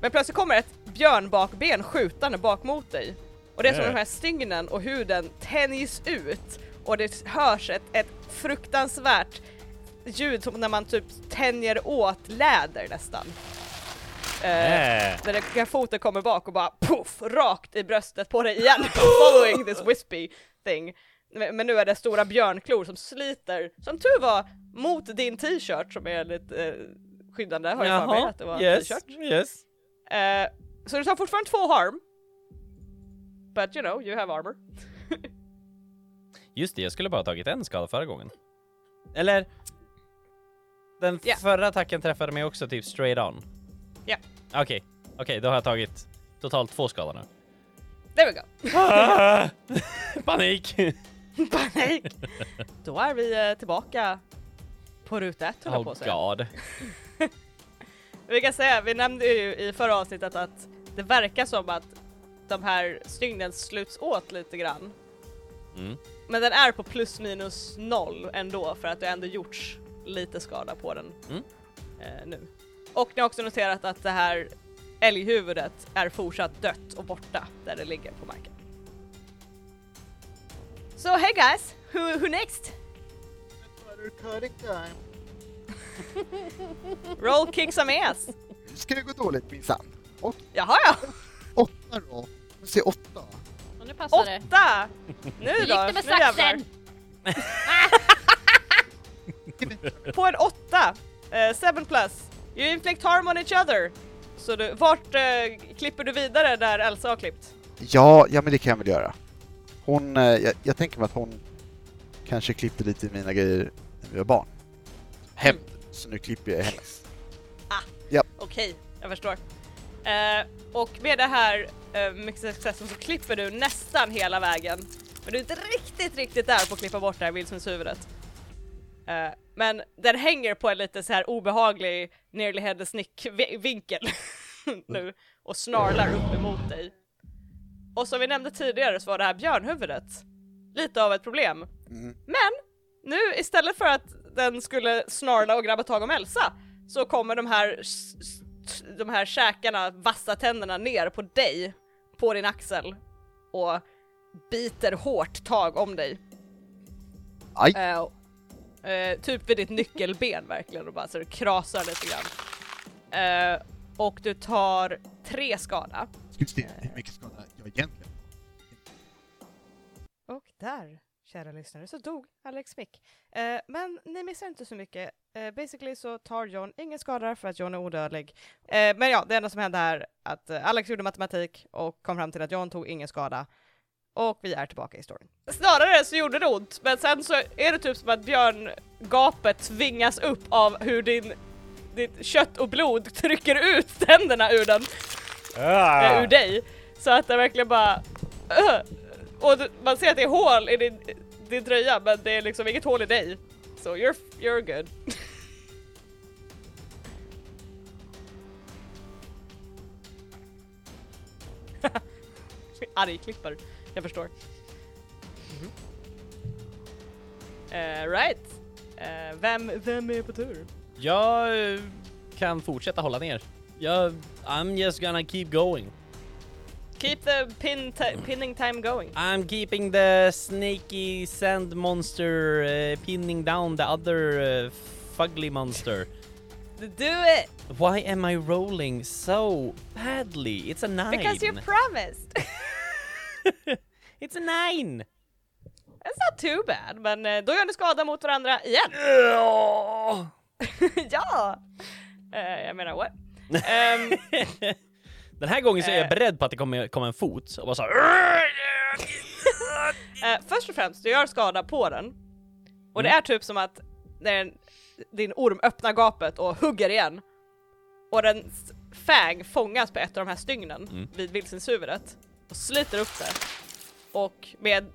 Men plötsligt kommer ett björnbakben skjutande bak mot dig. Och det är som Äh. de här stygnen och huden tänjs ut och det hörs ett, ett fruktansvärt ljud som när man typ tänjer åt läder nästan. Eh, när det- när foten kommer bak och bara puff, rakt i bröstet på dig igen, following this wispy thing. Men nu är det stora björnklor som sliter, som tur var, mot din t-shirt som är lite eh, skyddande, har jag för mig att det var en yes, t-shirt. yes. Eh, så du tar fortfarande två harm. But you know, you have armor. Just det, jag skulle bara ha tagit en skada förra gången. Eller? Den Ja. förra attacken träffade mig också typ straight on. Ja. Okej, okej, då har jag tagit totalt två skador nu. There we go. Ah! Panik! Panik! Då är vi eh, tillbaka på ruta ett höll på Oh att säga. god. Vi kan säga, vi nämnde ju i förra avsnittet att det verkar som att de här stygnen sluts åt lite grann. Mm. Men den är på plus minus noll ändå för att det ändå gjorts lite skada på den Mm. eh, nu. Och ni har också noterat att det här älghuvudet är fortsatt dött och borta där det ligger på marken. So hey guys, who, who next? Roll kick some ass! Nu ska det gå dåligt minsann. Och Jaha ja! åtta då. Vi ser åtta. Och nu passar det. Åtta! Nu Hur gick då, det med nu saxen? På en åtta, eh, seven plus, you inflict harm on each other. Så du, vart eh, klipper du vidare där Elsa har klippt? Ja, ja men det kan jag väl göra. Hon, eh, jag, jag tänker mig att hon kanske klippte lite i mina grejer när vi var barn. Hämnd, så nu klipper jag i hennes. Okej, jag förstår. Eh, och med det här eh, Mixed Successen så klipper du nästan hela vägen. Men du är inte riktigt, riktigt där på att klippa bort det här vildsvinshuvudet. Eh, men den hänger på en lite så här obehaglig nearly head snick vi- vinkel nu och snarlar upp emot dig. Och som vi nämnde tidigare så var det här björnhuvudet lite av ett problem. Mm. Men nu istället för att den skulle snarla och grabba tag om Elsa så kommer de här de här käkarna, vassa tänderna ner på dig, på din axel och biter hårt tag om dig. Aj! Eh, eh, typ vid ditt nyckelben verkligen och bara så det krasar lite grann. Eh, och du tar tre skada. Ska vi se hur mycket skada jag egentligen Och där, kära lyssnare, så dog Alex Mick. Eh, men ni missar inte så mycket. Eh, basically så tar John ingen skada för att John är odödlig. Eh, men ja, det enda som hände här är att eh, Alex gjorde matematik och kom fram till att John tog ingen skada. Och vi är tillbaka i storyn. Snarare så gjorde det ont, men sen så är det typ som att björngapet tvingas upp av hur din ditt kött och blod trycker ut tänderna ur den eh, ur dig. Så att det verkligen bara... Uh, och du, man ser att det är hål i din, din tröja men det är liksom inget hål i dig. Så you're, you're good. Argklippare, jag förstår. Eh, right. Eh, vem, vem är på tur? Jag eh, kan fortsätta hålla ner. Jag, I'm just gonna keep going. Keep the pin ti- pinning time going. I'm keeping the snaky sand monster uh, pinning down the other uh, fugly monster. Do it! Why am I rolling so badly? It's a nine. Because you promised! It's a nine! That's not too bad, men eh, då gör ni skada mot varandra igen. ja! Eh, jag menar what? Ehm, Den här gången så är jag Eh. beredd på att det kommer komma en fot och bara så här, först och främst, du gör skada på den. Och det Mm. är typ som att när en, din orm öppnar gapet och hugger igen. Och den fäng fångas på ett av de här stygnen Mm. vid vildsvinshuvudet och sliter upp det. Och med,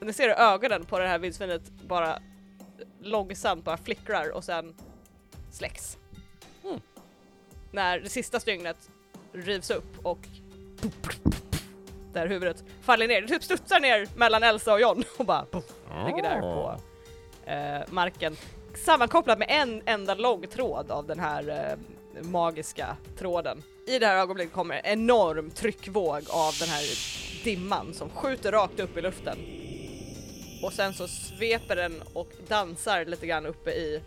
ni ser hur ögonen på det här vildsvinet bara långsamt bara flickrar och sen släcks. Mm. När det sista stygnet rivs upp och där huvudet faller ner. Det typ studsar ner mellan Elsa och John och bara puff, ligger där på eh, marken. Sammankopplat med en enda lång tråd av den här eh, magiska tråden. I det här ögonblicket kommer en enorm tryckvåg av den här dimman som skjuter rakt upp i luften. Och sen så sveper den och dansar lite grann uppe i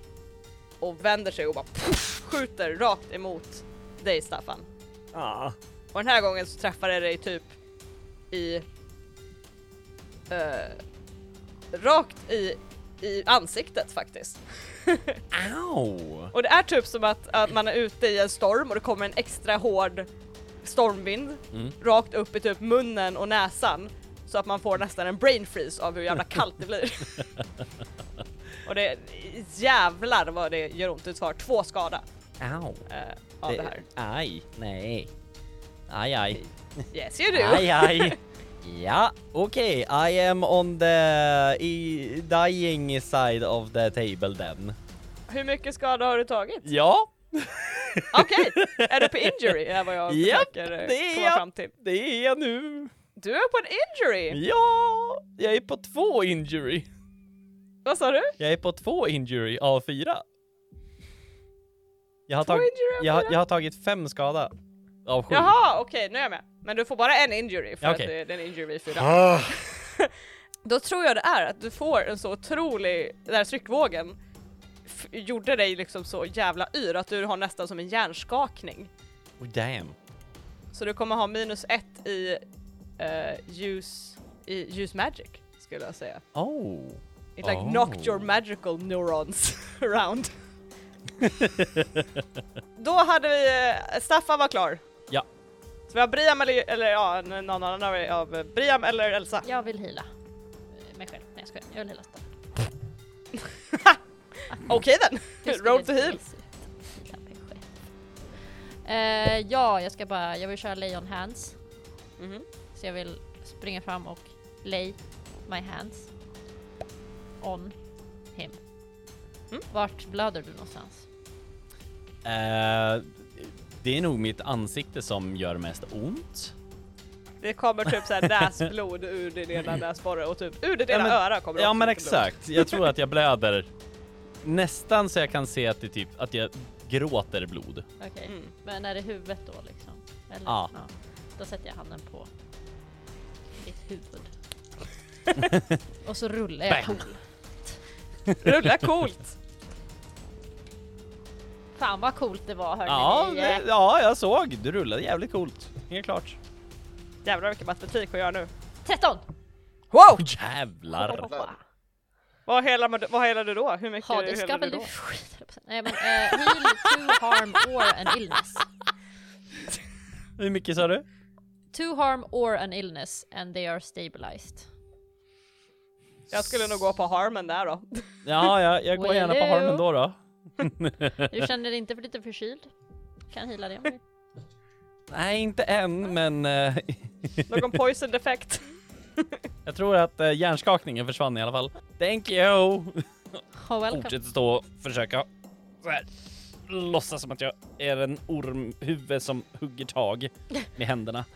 och vänder sig och bara puff, skjuter rakt emot dig Staffan. Ah. Och den här gången så träffar det dig typ i... eh, rakt i, i ansiktet faktiskt. Ow! Och det är typ som att, att man är ute i en storm och det kommer en extra hård stormvind Mm. rakt upp i typ munnen och näsan så att man får nästan en brain freeze av hur jävla kallt det blir. och det jävlar vad det gör ont. Du tar två skada Ow. eh, av det, här. Aj, nej. Aj, aj. Yes you do! Aj, aj. Ja, okej. I am on the dying side of the table then. Hur mycket skada har du tagit? Ja, Okej, är du på injury? är vad jag Japp, försöker det är komma jag. fram till. det är jag nu. Du är på en injury! Ja, jag är på två injury. Vad sa du? Jag är på två injury av fyra. Jag har, Två tag, jag, jag har tagit fem skada av sju. Jaha, okej nu är jag med. Men du får bara en injury för Ja, att det, är en injury fyra. Ah, Då tror jag det är att du får en så otrolig, den här tryckvågen gjorde dig liksom så jävla yr att du har nästan som en hjärnskakning. Oh, damn. Så du kommer ha minus ett i uh, ljus, i ljus magic skulle jag säga. Oh. It like Oh. knocked your magical neurons around. Då hade vi, eh, Staffan var klar. Ja. Så vi har Briam eller, eller ja, någon annan av, av eh, Briam eller Elsa. Jag vill hila eh, mig själv. Nej jag skojar, jag vill hila Staffan. Okej den, Hur skulle roll to heal. själv. Eh, ja, jag ska bara, jag vill köra Leon Hands. Mhm. Så jag vill springa fram och lay my hands on him. Mm. Vart blöder du någonstans? Eh, det är nog mitt ansikte som gör mest ont. Det kommer typ såhär näsblod ur din ena näsborre och typ ur ditt Ja, ena öra kommer det Ja men exakt, jag tror att jag blöder nästan så jag kan se att det typ, att jag gråter blod. Okej, Mm. men är det huvudet då liksom? Eller? Ja. Då sätter jag handen på ditt huvud. och så rullar jag Bam. cool. Rulla coolt! Fan vad coolt det var hörni. Ja, det, ja, jag såg. Du rullade jävligt coolt. Helt klart. Jävlar vilken matematik jag gör nu. 13! Wow! Jävlar. Vad helar, vad helar du då? Hur mycket Ja, det helar ska du väl då? du. Nej men uh, heal to harm or an illness. Hur mycket sa du? To harm or an illness and they are stabilized. Jag skulle nog gå på harmen där då. Ja, jag, jag går Will gärna på harmen då då. Du känner dig inte för lite förkyld? Kan heala det om du Nej, inte än, men eh, Någon poison defekt. jag tror att uh, hjärnskakningen försvann i alla fall. Thank you! Oh, welcome. Fortsätt stå och försöka så här, låtsas som att jag är en ormhuvud som hugger tag med händerna.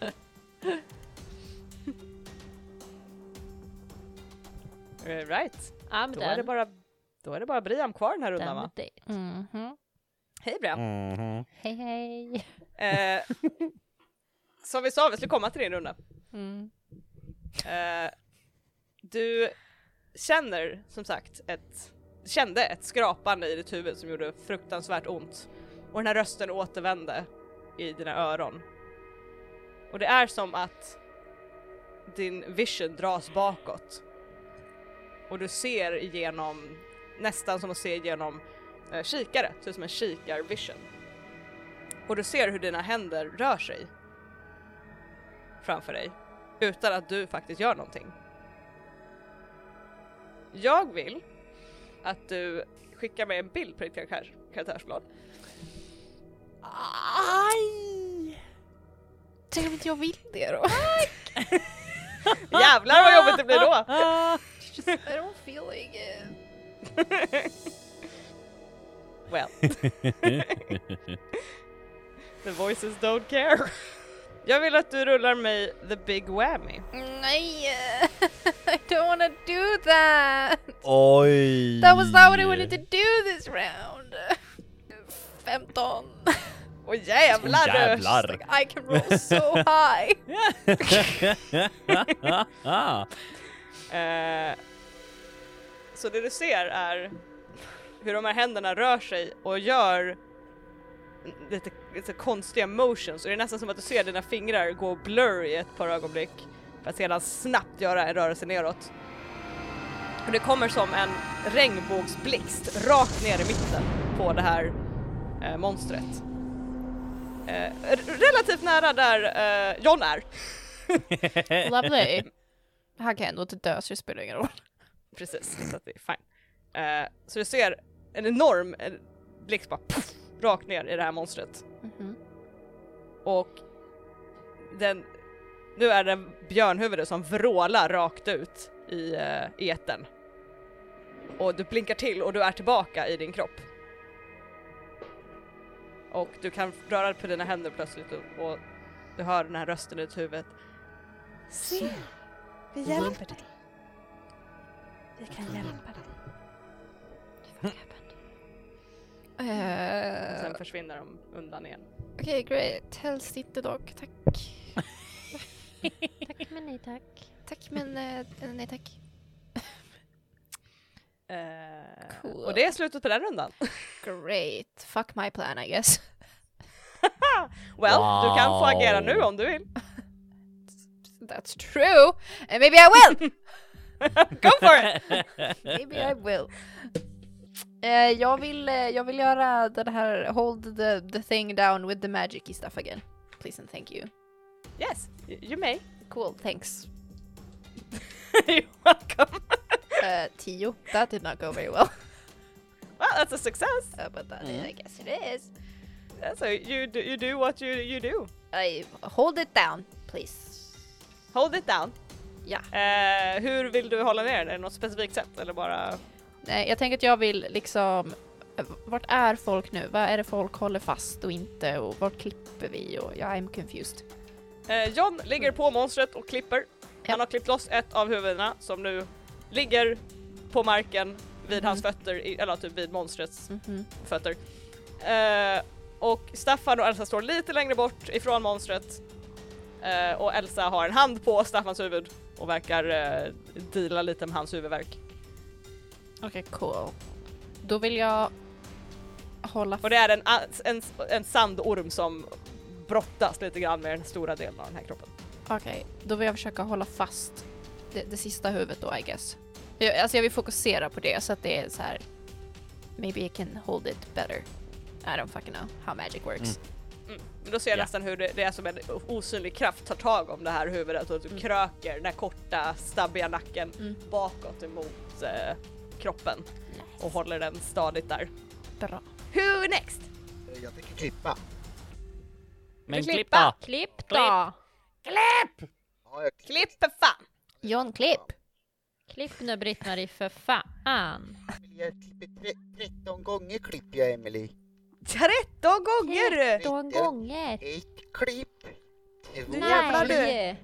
Eh, right. I'm Då är, det done. bara, då är det bara Briam kvar den här rundan Done va? with it. Mhm. Hej Briam! Mhm. Hej hej. Eh, som vi sa, vi skulle komma till din runda. Mm. Eh, du känner som sagt ett, kände ett skrapande i ditt huvud som gjorde fruktansvärt ont. Och den här rösten återvände i dina öron. Och det är som att din vision dras bakåt. Och du ser igenom, nästan som att se igenom eh, kikare, ser ut som en kikarvision. Och du ser hur dina händer rör sig framför dig utan att du faktiskt gör någonting. Jag vill att du skickar mig en bild på ditt karaktär, karaktärsblad. Aj! Tänk om inte jag vill det då? Jävlar vad jobbigt det blir då! I don't feel like it. Well. The voices don't care. Jag vill att du rullar mig the big whammy. Nej! I don't wanna do that! Oj! That was not what I wanted to do this round! 15. Åh jävlar! Åh, jävlar. Like, I can roll so high! Eh, så det du ser är hur de här händerna rör sig och gör lite, lite konstiga motions och det är nästan som att du ser dina fingrar gå blur i ett par ögonblick för att sedan snabbt göra en rörelse neråt. Och det kommer som en regnbågsblixt rakt ner i mitten på det här eh, monstret. Eh, relativt nära där eh, John är. Lovely. Han kan ändå inte dö så det spelar ingen roll. Precis, så att det är fine. Eh, så du ser en enorm en blixt bara puff, rakt ner i det här monstret. Mhm. Och den, nu är det björnhuvudet som vrålar rakt ut i uh, eten. Och du blinkar till och du är tillbaka i din kropp. Och du kan röra på dina händer plötsligt och, och du hör den här rösten i ditt huvud. Se, vi hjälper dig. Vi kan hjälpa dig. Eh, Sen försvinner de undan igen. Okej, great. Helst inte dock, tack. Tack men nej tack. Tack men eh, nej tack. Eh, Cool. Och det är slutet på den rundan. Great. Fuck my plan I guess. Well, du kan få agera Wow. nu om du vill. That's true. And maybe I will! Go for it! maybe I will. Eh, jag, vill, eh, jag vill göra den här hold the, the thing down with the magic stuff again. Please and thank you. Yes, you may. Cool, thanks. You're welcome. Uh, tio. That did not go very well. Well, that's a success. Uh, but that, I guess it is. Yeah, so you do, you do what you, you do. I hold it down, please. Hold it down. Ja. Eh, hur vill du hålla ner det något specifikt sätt eller bara? Nej, jag tänker att jag vill liksom... eh, Vart är folk nu? Vad är det folk håller fast och inte? Och vart klipper vi? Och jag I'm confused. Eh, John ligger på monstret och klipper. Han har klippt loss ett av huvudena som nu ligger på marken vid hans fötter, eller typ vid monstrets Mhm. fötter. Eh, och Staffan och Elsa står lite längre bort ifrån monstret. Eh, och Elsa har en hand på Staffans huvud och verkar uh, deala lite med hans huvudvärk. Okej, cool. Då vill jag hålla... Och det är en, en, en sandorm som brottas lite grann med den stora delen av den här kroppen. Okej, då vill jag försöka hålla fast det, det sista huvudet då I guess. Jag, alltså jag vill fokusera på det så att det är så här. Maybe I can hold it better. I don't fucking know how magic works. Mm. Men då ser jag Ja. nästan hur det, det är som en osynlig kraft tar tag om det här huvudet och typ kröker den här korta stabbiga nacken Mm. bakåt emot eh, kroppen och håller den stadigt där. Bra. Who next? Jag tänker klippa. Men klippa. klippa! Klipp då! Jag Klipp för fan! John Klipp. Klipp nu Britt-Marie för fan. Jag klipper tre- 13 gånger klipper jag Emily. 13 gånger! Tretton gånger. Ett klipp. Två. Nej!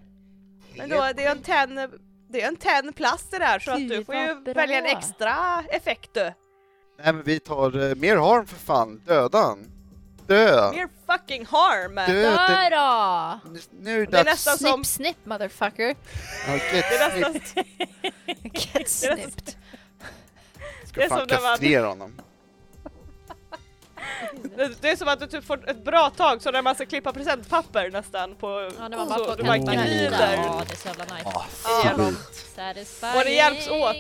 Men då, det är en 10 det är en 10 plus det där så att du får ju bra. välja en extra effekt du. Nej men vi tar eh, mer harm för fan, döda han. Dö! Mer fucking harm! Dö! Det, Dö då! nu- nu är Det är det nästan som... Snipp motherfucker. Ja, Det är get nästan, snip. Get Det är nästan- snipped. det Ska är fan som när man- kastrera honom. Det, det är som att du typ får ett bra tag så när man ska klippa presentpapper nästan på... Ja, när man så bara får du bara glider Ja, det är så jävla nice. igenom. Satisfying. Och det hjälps åt.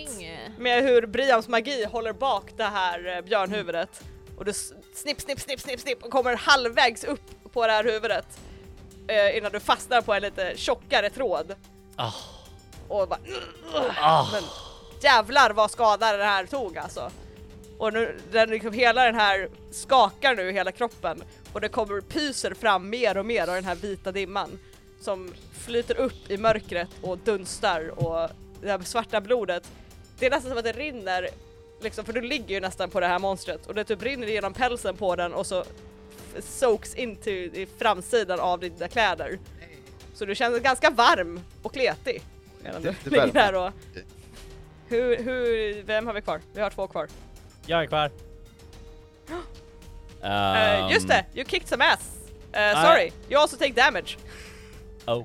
med hur Brians magi håller bak det här eh, björnhuvudet. Och du snipp, snipp, snipp, snipp, snipp och kommer halvvägs upp på det här huvudet. Eh, innan du fastnar på en lite tjockare tråd. Ah. Och bara... Ah. Men jävlar vad skada den här tog alltså. Och nu, den liksom, hela den här skakar nu hela kroppen och det kommer pyser fram mer och mer av den här vita dimman som flyter upp i mörkret och dunstar och det här svarta blodet. Det är nästan som att det rinner, liksom, för du ligger ju nästan på det här monstret och det typ rinner genom pälsen på den och så soaks into i framsidan av dina kläder. Så du känner dig ganska varm och kletig. Medan Det- du det ligger där och... Hur, hur, vem har vi kvar? Vi har två kvar. Jag är kvar. Um, just det, you kicked some ass! Uh, sorry, you also take damage. Oh.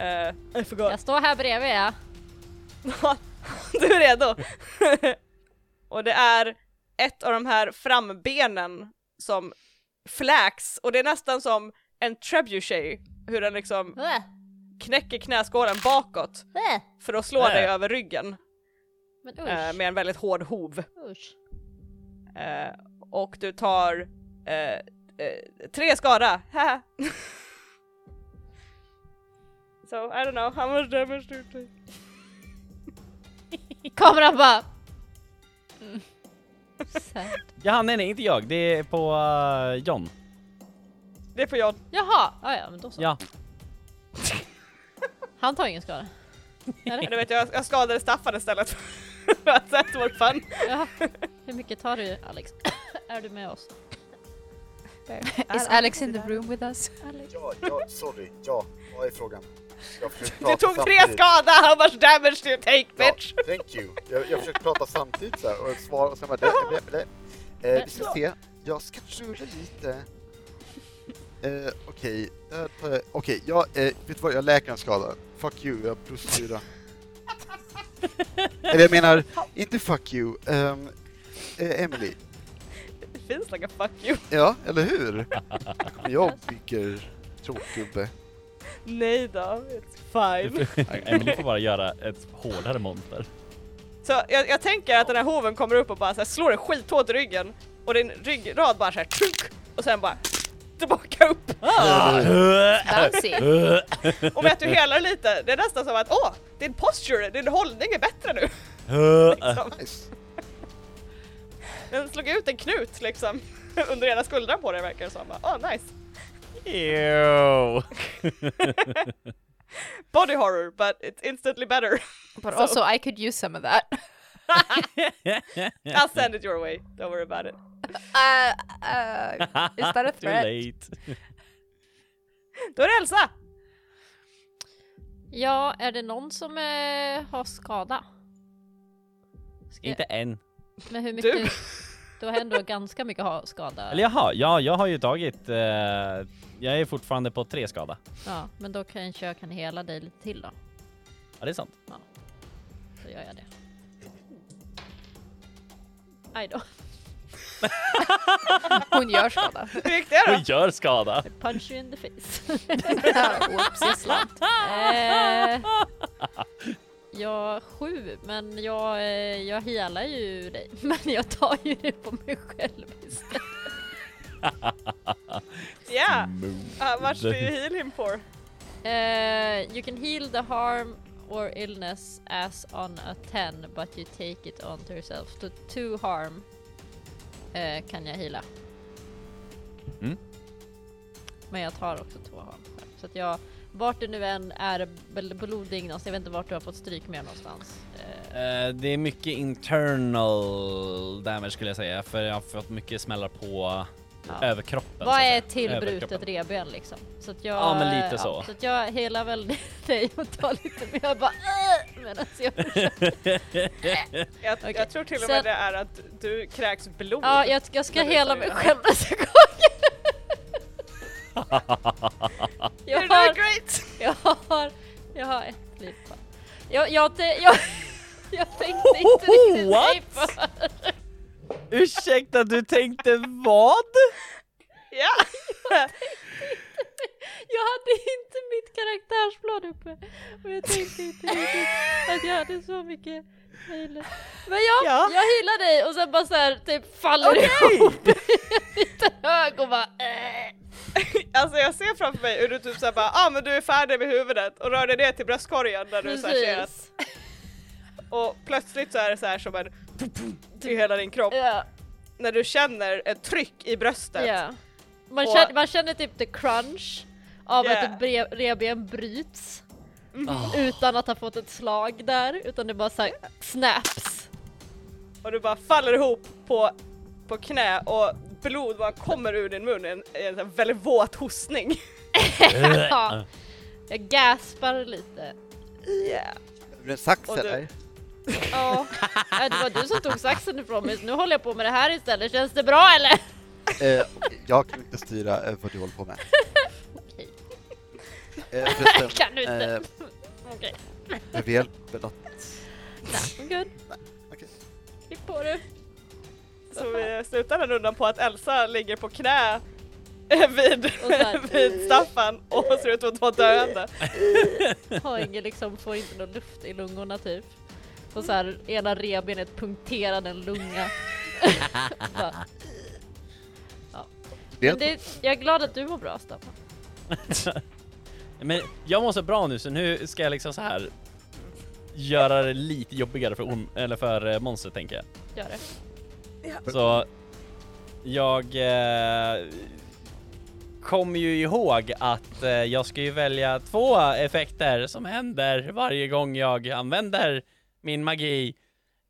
Uh, I forgot. Jag står här bredvid ja. du är redo? och det är ett av de här frambenen som fläks och det är nästan som en trebuchet, hur den liksom knäcker knäskålen bakåt för att slå dig över ryggen Men eh, usch, med en väldigt hård hov. usch. Eh, och du tar eh, eh, tre skada. Haha. so I don't know how much damage do you take? Kameran bara... Mm. Sad. Ja, nej nej, inte jag. Det är på uh, John. Det är på John. Jaha, ah, ja men då så. Ja. Han tar ingen skada. Men du vet, jag, jag skadade Staffan istället för att det var fun. Ja. Hur mycket tar du Alex? är du med oss? Is Alex in the room with us? Alex? Ja, ja, sorry. Ja, vad är frågan? Jag Du prata tog tre samtidigt. skada, how much damage do you take bitch? Ja, thank you. Jag, jag försöker prata samtidigt så här och svara och sen bara det, det, det. Eh, vi ska se. Jag ska rulla lite. Eh, Okej, död på- okej, jag, eh, vet du vad, jag läker en skada. Fuck you, jag har plus fyra. Eller jag menar, inte fuck you. Um, eh, Emily, Det finns like a fuck you. ja, eller hur? Jag bygger tråkgubbe. Nej då, it's fine. Emily får bara göra ett hårdare monster. Så jag, jag tänker att den här hoven kommer upp och bara så här, slår dig skithårt i ryggen och din ryggrad bara såhär och sen bara tillbaka upp. Bouncy. Och vet du helar lite, det är nästan som att åh, din posture, din hållning är bättre nu. Liksom. Den slog ut en knut liksom under ena skuldran på dig verkar det som. Åh nice. Ew. Body horror but it's instantly better. But So- also I could use some of that. I'll send it your way, don't worry about it. Uh, uh, is that a Too threat? late. Då är det Elsa! Ja, är det någon som eh, har skada? Ska Inte än. Men hur mycket? Du. Du har ändå ganska mycket skada. Eller jaha, ja, jag har ju tagit... eh, jag är fortfarande på tre skada. Ja, men då kanske jag kan hela dig lite till då. Ja, det är sant. Så gör jag det. Aj då. Hon gör skada. Hur gick det då? Hon gör skada. I punch you in the face. Whoops, jag slant. eh, jag sju, men jag, eh, jag healar ju dig. Men jag tar ju det på mig själv istället. Yeah! How much do you heal him for? Eh, you can heal the harm or illness as on a 10 but you take it onto yourself. Så two harm eh, kan jag heala. Mm. Men jag tar också två harm. Så att jag, vart det nu än är blodig någonstans, jag vet inte vart du har fått stryk mer någonstans. Eh, Eh, det är mycket internal damage skulle jag säga, för jag har fått mycket smällar på Ja. överkroppen. så vad är tillbrutet reben liksom? Så att jag, Ja, men lite så. Så att jag helar väl dig och tar lite mer jag bara äh, medan jag Jag, Okej. jag tror till och med det är att du kräks blod. Ja, jag, jag ska hela jag mig själv nästa gång. jag, You're har, great! jag har, jag har ett liv kvar. Jag, jag, jag, jag tänkte inte riktigt för. Ursäkta, du tänkte vad? Ja! Jag hade inte mitt karaktärsblad uppe och jag tänkte inte riktigt att jag hade så mycket healer. Men jag, Ja. jag healar dig och sen bara så här, typ faller ihop i en liten hög och bara äh. Alltså jag ser framför mig hur du typ såhär bara ah men du är färdig med huvudet och rör dig ner till bröstkorgen där du såhär ser att och plötsligt så är det så här som en i hela din kropp Ja, när du känner ett tryck i bröstet. ja. Man, Och- känner, man känner typ the crunch av Yeah. att ett revben bryts Mhm. utan att ha fått ett slag där utan det bara såhär snaps. Och du bara faller ihop på, på knä och blod bara kommer ur din mun i en, i en här väldigt våt hostning. ja. Jag gaspar lite. Yeah. Är det en sax eller? Ja, Ja, det var du som tog saxen ifrån mig så nu håller jag på med det här istället. Känns det bra eller? Eh, jag kan inte styra eh, vad du håller på med. Okej. Eh, förresten, Kan du inte? eh, Okej. behöver hjälp med något? Nej, good. okej. Klipp på det. Så vi slutar den rundan på att Elsa ligger på knä vid, vid Staffan och ser ut att vara döende. Har ingen liksom, får inte någon luft i lungorna typ. Och så här, ena revbenet punkterar en lunga. Bara, Det Men det, jag är glad att du mår bra Staffan. Men jag mår så bra nu så nu ska jag liksom så här göra det lite jobbigare för, orm, eller för eh, monstret tänker jag. Gör det. Så jag eh, kommer ju ihåg att eh, jag ska ju välja två effekter som händer varje gång jag använder min magi.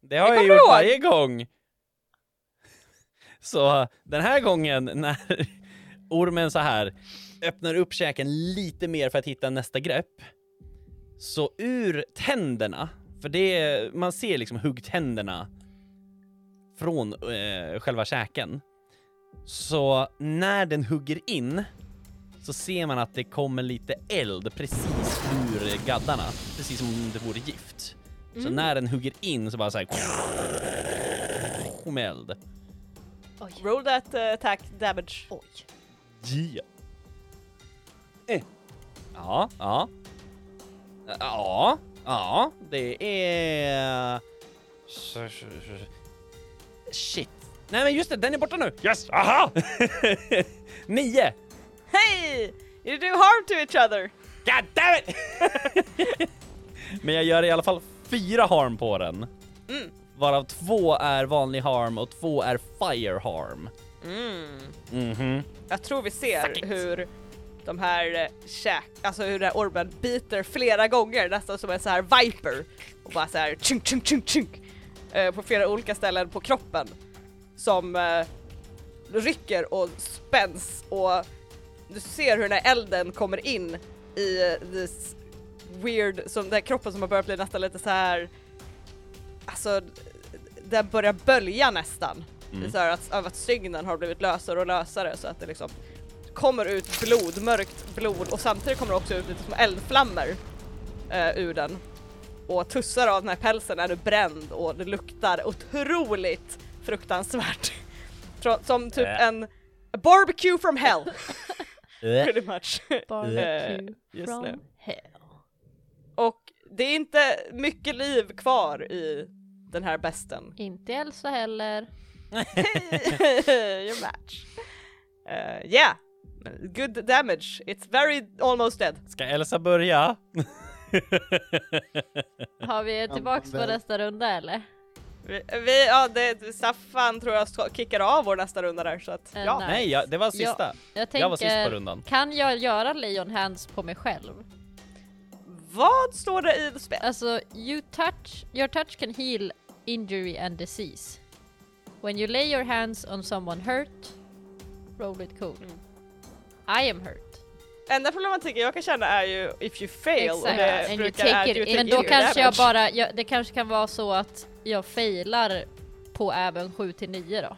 Det har Det jag gjort ihåg. varje gång. Så den här gången när ormen så här öppnar upp käken lite mer för att hitta nästa grepp. Så ur tänderna, för det, man ser liksom huggtänderna från eh, själva käken. Så när den hugger in så ser man att det kommer lite eld precis ur gaddarna, precis som om det vore gift. Så när den hugger in så bara så här med eld. Roll that uh, attack damage. Oj. Yeah. Eh. Ja, ja. Ja, ja, det är... Shit. Nej men just det, den är borta nu! Yes, aha! Nio! Hey! You do harm to each other! God damn it! men jag gör i alla fall fyra harm på den. Mm. Varav två är vanlig harm och två är fire harm. Mm. Mhm. Jag tror vi ser hur de här eh, käk, alltså hur den här ormen biter flera gånger nästan som en så här viper och bara så här tjunk tjunk tjunk tjunk eh, på flera olika ställen på kroppen som eh, rycker och spänns och du ser hur den här elden kommer in i eh, this weird, som den kroppen som har börjat bli nästan lite så här alltså den börjar bölja nästan. Det är Mm. så här att, av att stygnen har blivit lösare och lösare så att det liksom kommer ut blod, mörkt blod och samtidigt kommer det också ut lite små eldflammor eh, ur den. Och tussar av den här pälsen är nu bränd och det luktar otroligt fruktansvärt. Som typ Äh. en barbecue from hell, Eh. pretty much. Barbecue just from nu. hell. Och det är inte mycket liv kvar i den här besten. Inte Elsa heller. Your match. Uh, yeah, good damage. It's very almost dead. Ska Elsa börja? Har vi tillbaks på nästa runda eller? Vi, vi ja, det, Staffan tror jag kickar av vår nästa runda där så att Eh, ja. nej. Nej, jag, det var sista. Jag Jag var sist på tänker, rundan. kan jag göra Leon Hands på mig själv? Vad står det i the spel? Alltså, you touch, your touch can heal injury and disease. When you lay your hands on someone hurt, roll it cool. Mm. I am hurt. Enda problematiken jag kan känna är ju if you fail och Exakt, det and brukar är it, you men då kanske jag bara, jag, det kanske kan vara så att jag failar på även 7 till 9 då.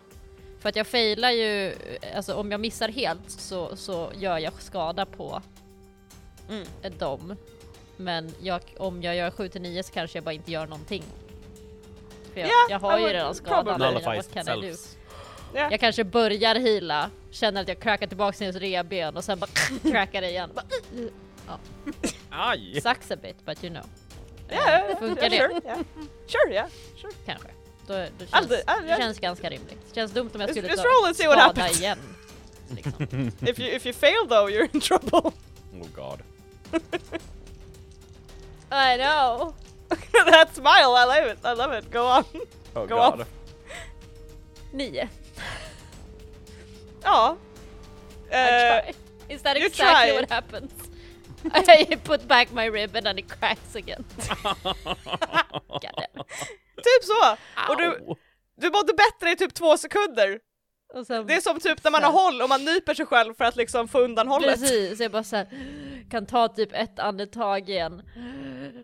För att jag failar ju, alltså om jag missar helt så, så gör jag skada på Mm. dem. Men jag, om jag gör 7 till 9 så kanske jag bara inte gör någonting. För jag, Yeah, jag har I ju redan skadan. probably. I mean, Nullifies what can I do? itself. Ja. Jag kanske börjar hila, känner att jag crackar tillbaka hennes revben och sen bara crackar det igen. Bara, Aj! Sucks a bit but you know. Yeah, yeah, Funkar yeah, det? Sure, yeah. Sure, yeah. Sure. Kanske. Då, då känns, I'll do- I'll- det känns ganska rimligt. Det känns dumt om jag Just- skulle just ta roll and see what skada happens. igen. Liksom. if you if you fail though you're in trouble. Oh god. I know! That smile, I love it, I love it. Go on. Oh Go god. off. Nio. Ja. I Eh, try. Is that exactly try. what happens? I put back my rib and then it cracks again. God damn. typ så! Och du, du mådde bättre i typ två sekunder. Och sen, Det är som typ när man har håll och man nyper sig själv för att liksom få undan hållet. Precis, jag bara så här, kan ta typ ett andetag igen.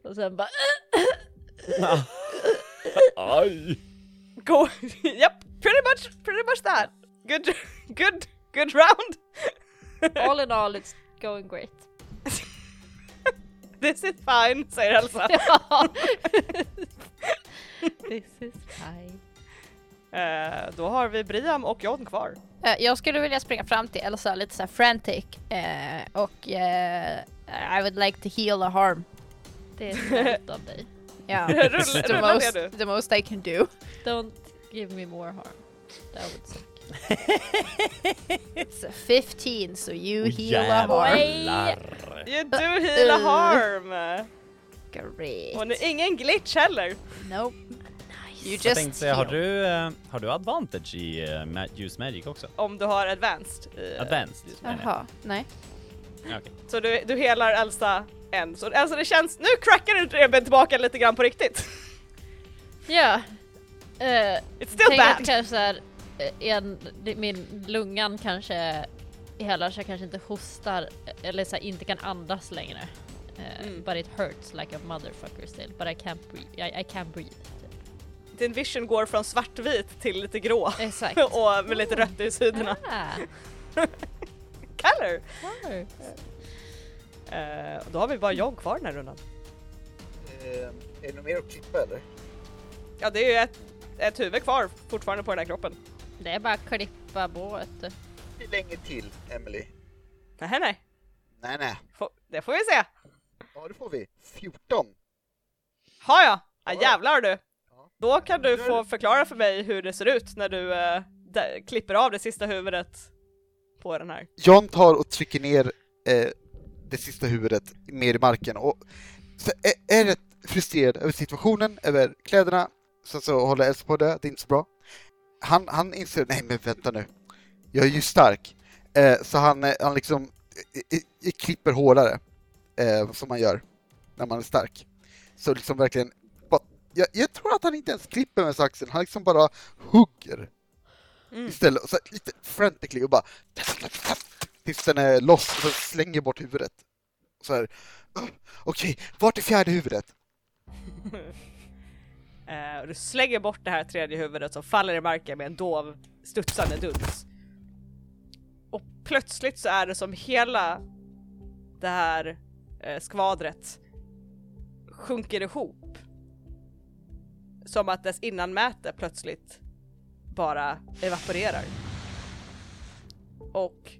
Och sen bara Aj! Go, yep, pretty much, pretty much that. Good, good, good round! All in all it's going great. This is fine, säger Elsa. This is fine. Eh, då har vi Briam och John kvar. Eh, Jag skulle vilja springa fram till Elsa lite såhär frantic eh, och eh, I would like to heal a harm. Det är snällt av dig. Ja, Rulla- the rulla most, du. the most I can do. Don't give me more harm. That would suck. It's a 15 so you Åh, heal a harm. You do heal a Uh. harm! Great. Och det är ingen glitch heller. Nope. You Jag just tänkte säga, har du, eh, har du advantage i uh, use magic också? Om du har advanced. i- Advanced menar jag. Jaha, nej. Okej. Så du, du helar Elsa en. Så Elsa det känns, nu crackar du Reben tillbaka lite grann på riktigt. Ja. Uh, It's still Tänk att bad. kanske här, eh, en, min lungan kanske helar så jag kanske inte hostar eh, eller så här, inte kan andas längre. Eh, Mm. But it hurts like a motherfucker still. But I can't breathe. I, I can't breathe. Din vision går från svartvit till lite grå. Exakt. och med lite rött i sidorna. Ah, Color! Eh, då har vi bara jag kvar den här rundan. Eh, är det något mer att klippa eller? Ja det är ju ett, ett huvud kvar fortfarande på den här kroppen. Det är bara att klippa ett... Hur länge till, Emily? Nej nej, Nej, nej. Få- det får vi se. Ja, det får vi. 14. Har jag? Ja Ja. jävlar du. Då kan du få förklara för mig hur det ser ut när du eh, där- klipper av det sista huvudet på den här. John tar och trycker ner eh, det sista huvudet mer i marken och så är, är rätt frustrerad över situationen, över kläderna. Sen så håller Elsa på det, det är inte så bra. Han, han inser, nej men vänta nu, jag är ju stark. Eh, så han, eh, han liksom eh, eh, eh, klipper hårdare, eh, som man gör när man är stark. Så liksom verkligen, jag, jag tror att han inte ens klipper med saxen, han liksom bara hugger Mm. istället, så här, lite frantically och bara tills den är loss och så slänger bort huvudet. Så här, "Åh, okej, vart är fjärde huvudet? Och du slänger bort det här tredje huvudet som faller i marken med en dov studsande duns. Och plötsligt så är det som hela det här eh, skvadret sjunker ihop. Som att dess innanmäte plötsligt bara evaporerar. Och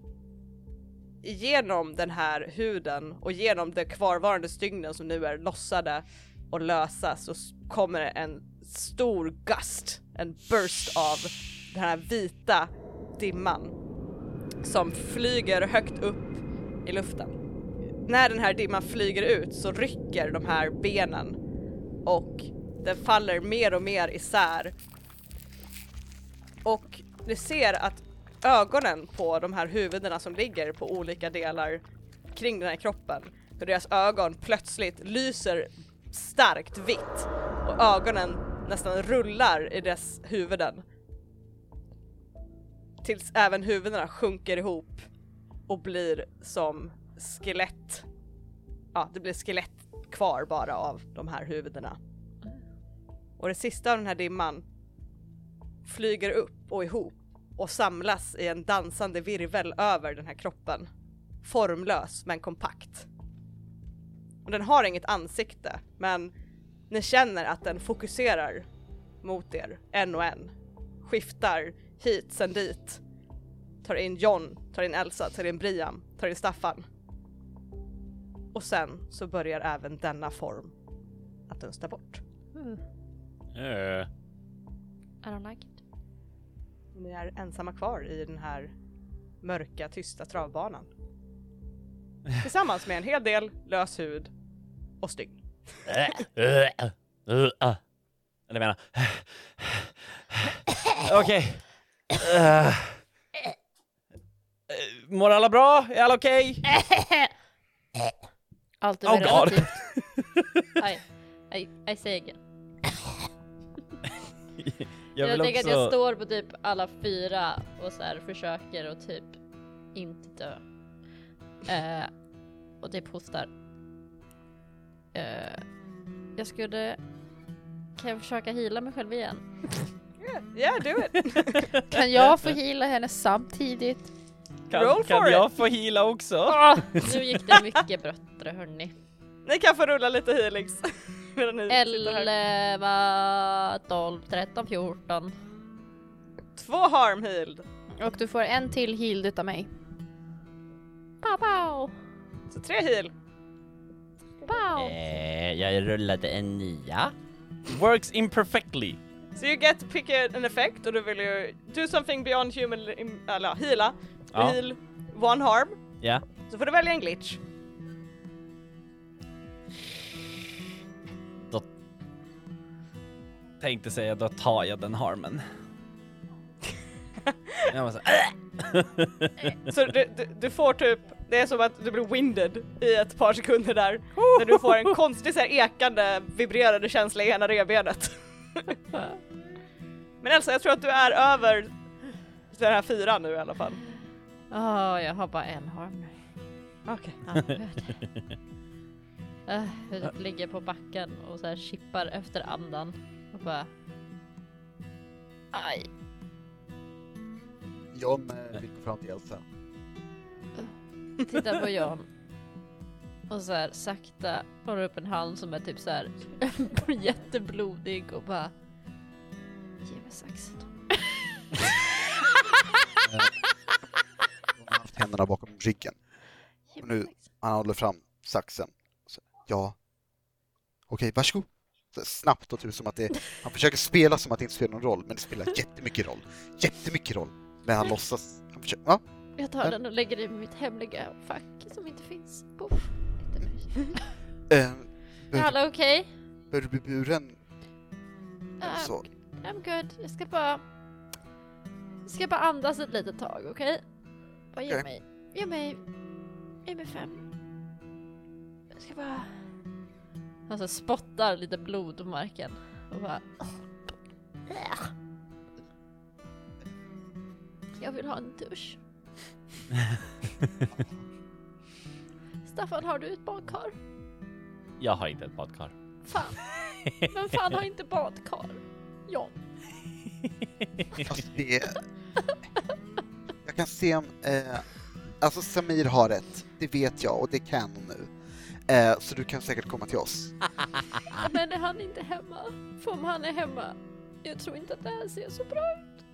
genom den här huden och genom de kvarvarande stygnen som nu är lossade och lösa så kommer det en stor gust, en burst av den här vita dimman som flyger högt upp i luften. När den här dimman flyger ut så rycker de här benen och den faller mer och mer isär. Och ni ser att ögonen på de här huvudena som ligger på olika delar kring den här kroppen, hur deras ögon plötsligt lyser starkt vitt och ögonen nästan rullar i deras huvuden. Tills även huvudena sjunker ihop och blir som skelett. Ja, det blir skelett kvar bara av de här huvudena. Och det sista av den här dimman flyger upp och ihop och samlas i en dansande virvel över den här kroppen. Formlös men kompakt. Och den har inget ansikte, men ni känner att den fokuserar mot er, en och en. Skiftar hit sen dit. Tar in John, tar in Elsa, tar in Brian, tar in Staffan. Och sen så börjar även denna form att dunsta bort. Mm. Eh, I don't like it. Ni är ensamma kvar i den här mörka, tysta travbanan. Tillsammans med en hel del lös hud och stygn. Eller menar... Okej. Eh. Eh, Mår alla bra? Är alla okej? Allt är Oh relativt. I, I, I say again. Jag Jag, tänker att jag också... står på typ alla fyra och så här försöker att typ inte dö. Eh, och typ hostar. Eh, jag skulle... Kan jag försöka hila mig själv igen? Okay. Yeah, do it. Kan jag få heala henne samtidigt? Kan, Roll kan for jag få heala också? Ah, nu gick det mycket bättre hörni. Ni kan få rulla lite healings. Medan ni sitter här. 11, 12, 13, 14. Två harm healed. Och du får en till heal utav mig. Pow, pow, Så tre heal. pow. Eh, jag rullade en nia. Works imperfectly. So you get to pick a, an effect och du vill ju do something beyond human, eller heala. Ja. heal one harm. Ja. Så får du välja en glitch. Tänkte säga då tar jag den harmen. jag var så, äh. Så du, du, du får typ, det är som att du blir winded i ett par sekunder där. När du får en konstig så här ekande, vibrerande känsla i ena revbenet. Men Elsa, jag tror att du är över den här fyran nu i alla fall. Ah, jag har bara en harm nu. Okej. Ah, uh, jag ligger på backen och så här chippar efter andan och bara... Aj. John vill gå fram till Elsa. Tittar på John. Och så här sakta har upp en hand som är typ så här jätteblodig och bara... Ge mig saxen. Hon har haft händerna bakom ryggen. Ge Och nu-. Han håller fram saxen. Så, ja. Okej, varsågod. Snabbt och typ som att det, han försöker spela som att det inte spelar någon roll, men det spelar jättemycket roll. Jättemycket roll. Men han låtsas. Han försöker, ja, Jag tar den och lägger i mitt hemliga fack som inte finns. Poff. eh, Är alla okej? bör du bli buren? Så. I'm good. Jag ska bara... Jag ska bara andas ett litet tag, okej? Bara ge Okej. mig... Ge mig... Ge mig fem. Jag ska bara... Alltså spottar lite blod på marken och bara... Jag vill ha en dusch. Staffan, har du ett badkar? Jag har inte ett badkar. Fan. Vem fan har inte badkar? John. Fast det... Jag kan se om... Eh, alltså Samir har rätt, det vet jag och det kan hon nu. Eh, så du kan säkert komma till oss. Men är han inte hemma? För om han är hemma, jag tror inte att det här ser så bra ut.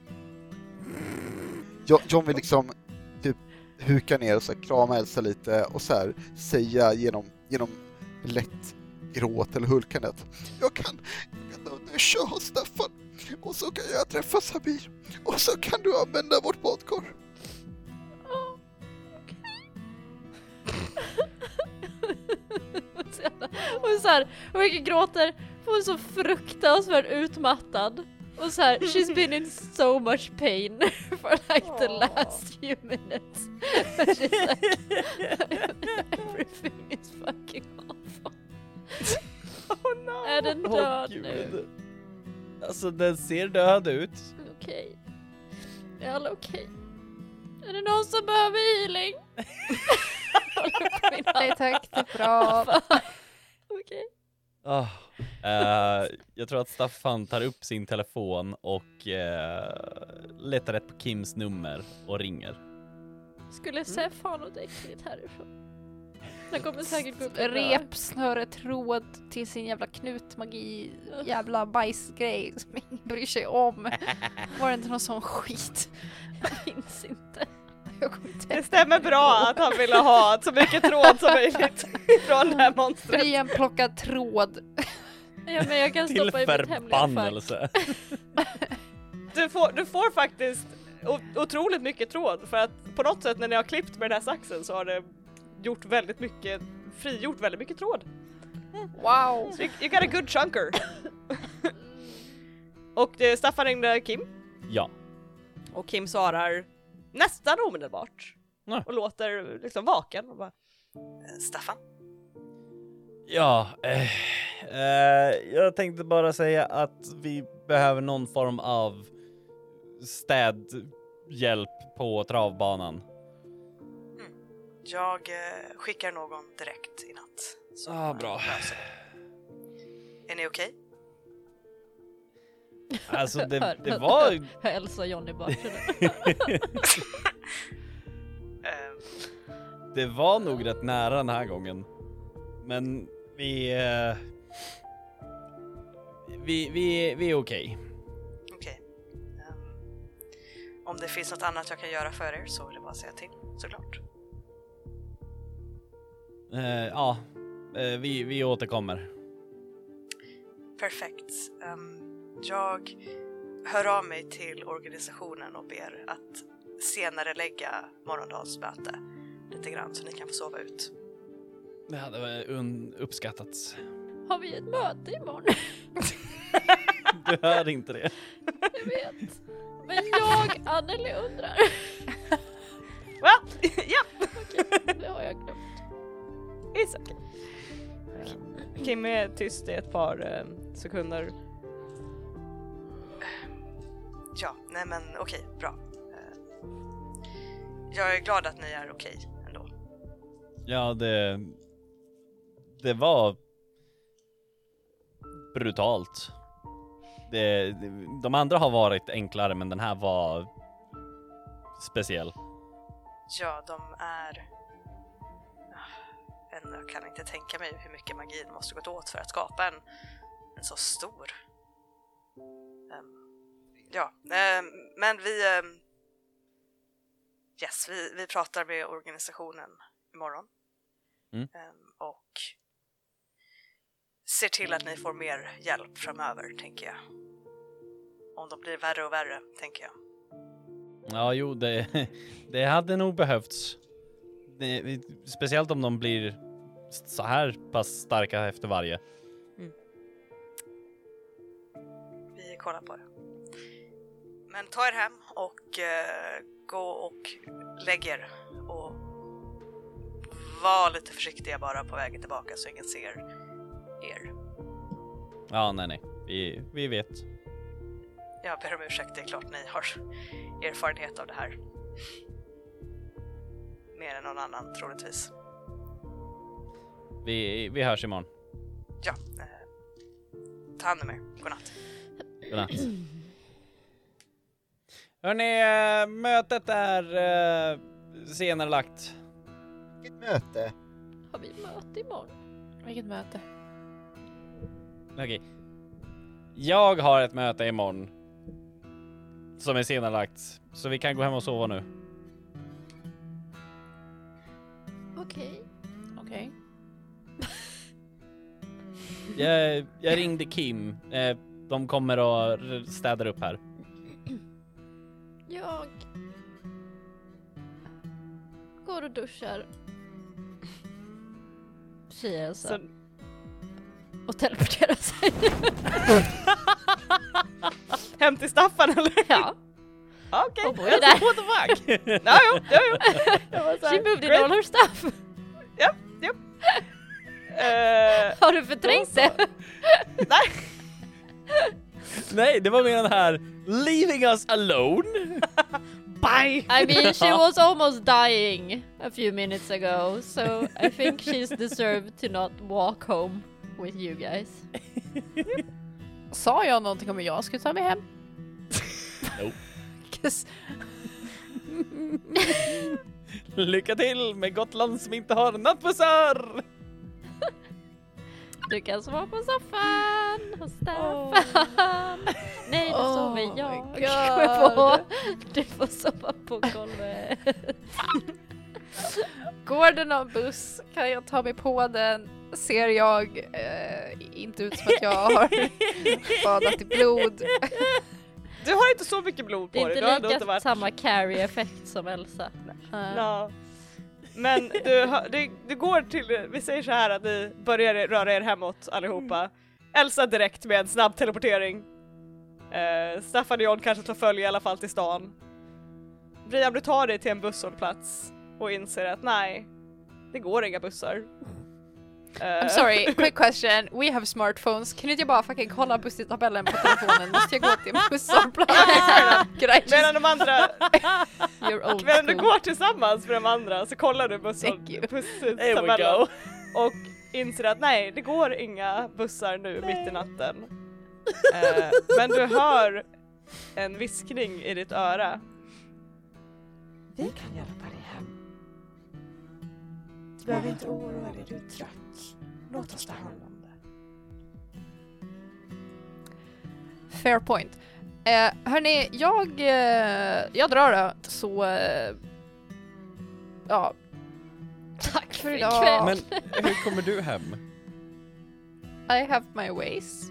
Jo- John vill liksom typ huka ner och så här, krama Elsa lite och så här säga genom, genom lätt gråt eller hulkande att jag kan, jag kan duscha hos Staffan och så kan jag träffa Samir och så kan du använda vårt badkar. Och så här, och Vicky gråter, för hon är så fruktansvärt utmattad. Och så här, she's been in so much pain for like the last few minutes. But she's like, everything is fucking awful. Oh no! Är den död nu? Gud. Alltså den ser död ut. Okej. Är alla okej? Är det någon som behöver healing? Nej tack, det är bra. Okej. Ah. Eh, jag tror att Staffan tar upp sin telefon och eh, letar rätt på Kims nummer och ringer. Skulle Sef ha något äckligt härifrån? Han kommer säkert gå upp Rep, snöre, tråd till sin jävla knutmagi, jävla bajsgrej som ingen bryr sig om. Var det inte någon sån skit? Jag minns inte. Det stämmer bra att han ville ha så mycket tråd som möjligt från det här monstret. Fri plockad tråd. Ja, men jag kan Till stoppa i mitt hemliga fack. Du får, du får faktiskt otroligt mycket tråd för att på något sätt när ni har klippt med den här saxen så har det gjort väldigt mycket, frigjort väldigt mycket tråd. Wow. Så you, you got a good chunker. och eh, Staffan ringde Kim Ja. och Kim svarar nästan omedelbart Nej. och låter liksom vaken och bara "Eh, Staffan? Ja, eh, eh, jag tänkte bara säga att vi behöver någon form av städhjälp på travbanan. Jag eh, skickar någon direkt i natt. Ah, bra. Är ni okej? Alltså det, Hör- det var... Hör Elsa och Johnny bakgrunden. Eh, Det var nog rätt nära den här gången. Men vi... eh, vi, vi, vi är okej. Okej. Ehm, om det finns något annat jag kan göra för er så vill jag bara säga till, såklart. Eh, ja, eh, vi, vi återkommer. Perfekt. Ehm, jag hör av mig till organisationen och ber att senare lägga morgondagens möte lite grann så ni kan få sova ut. Det hade uppskattats. Har vi ett möte imorgon? Du hör inte det. Jag vet. Men jag, Anneli undrar. Va? ja! Okej, det har jag glömt. It's okay. Kim är tyst i ett par eh, sekunder. Ja, nej men okej, bra. Eh, jag är glad att ni är okej ändå. Ja, det... Det var... Brutalt. Det, de andra har varit enklare, men den här var speciell. Ja, de är... Ah, Jag kan inte tänka mig hur mycket magi det måste gått åt för att skapa en, en så stor. Ehm, ja, ehm, men vi... ehm, yes, vi, vi pratar med organisationen imorgon. Mm. Ehm, och ser till att ni får mer hjälp framöver, tänker jag. Om de blir värre och värre, tänker jag. Ja, jo, det, det hade nog behövts. Det, speciellt om de blir så här pass starka efter varje. Vi kollar på det. Men ta er hem och eh, gå och lägg er. Och var lite försiktiga bara på vägen tillbaka så ingen ser er. Ja, nej, nej. Vi, vi vet. Jag ber om ursäkt, det är klart ni har erfarenhet av det här. Mer än någon annan troligtvis. Vi, vi hörs imorgon. Ja, eh, ta hand om er. Godnatt. Godnatt. Hörni, eh, mötet är eh, senare lagt. Vilket möte? Har vi möte imorgon? Vilket möte? Okej. Jag har ett möte imorgon. Som är senare lagt. Så vi kan gå hem och sova nu. Okej. Okej. Jag, jag ringde Kim. Eh, de kommer och r- städar upp här. Jag går och duschar. Säger Elsa. Så, Och teleporterar sig. hem till Staffan eller? ja. Okej. Och bor ju där. What the fuck? Ja, jo, jo, jo. She moved in great. all her stuff. Eh, Har du förträngt Då det? nej. Nej, det var mer den här leaving us alone. Bye! I mean, she was almost dying a few minutes ago, so I think she's deserved to not walk home with you guys. Sa jag någonting om att jag skulle ta mig hem? Nope. 'Cause Lycka till med Gotland som inte har nattbussar! Du kan sova på soffan hos Staffan. Nej, då Oh sover jag. På. Du får sova på golvet. Går det någon buss kan jag ta mig på den. Ser jag eh, inte ut som att jag har badat i blod. Du har inte så mycket blod Det på är dig. inte har ändå lika inte varit... samma carry-effekt som Elsa. Uh, Ja. Men du, du, du går till, vi säger så här att ni börjar röra er hemåt allihopa. Elsa direkt med en snabb teleportering. Eh, Staffan och John kanske tar följe i alla fall till stan. Brian, du tar dig till en busshållplats och inser att nej, det går inga bussar. Eh, I'm sorry, quick question. We have smartphones. Kan inte jag bara fucking kolla busstidtabellen på telefonen? Måste jag gå till en busshållplats? Just... Medan de andra, medan du går tillsammans med de andra så kollar du go. och inser att nej, det går inga bussar nu mitt i natten. Eh, men du hör en viskning i ditt öra. Vi kan hjälpa dig hem. Du behöver inte oroa dig, du är trött. Låt oss ta hand om det. Fair point. Eh, hörni, jag, eh, jag drar då, så... Eh, ja. Tack för idag. Men hur kommer du hem? I have my ways.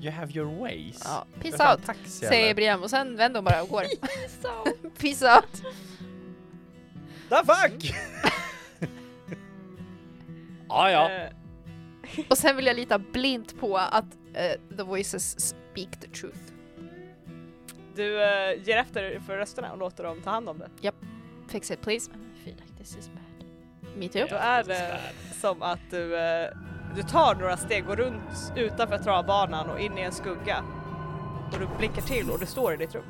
You have your ways. Ja, peace out, taxi, säger? Brian och sen vänder hon bara och går. peace out. The fuck! ah, ja. Eh, Och sen vill jag lita blint på att eh, the voices speak the truth. du eh, ger efter för rösterna och låter dem ta hand om det. Fix it please. I feel like this is bad. Me too. Då är det som att du, eh, du tar några steg, går runt utanför travbanan och in i en skugga. Och du blinkar till och du står i ditt rum.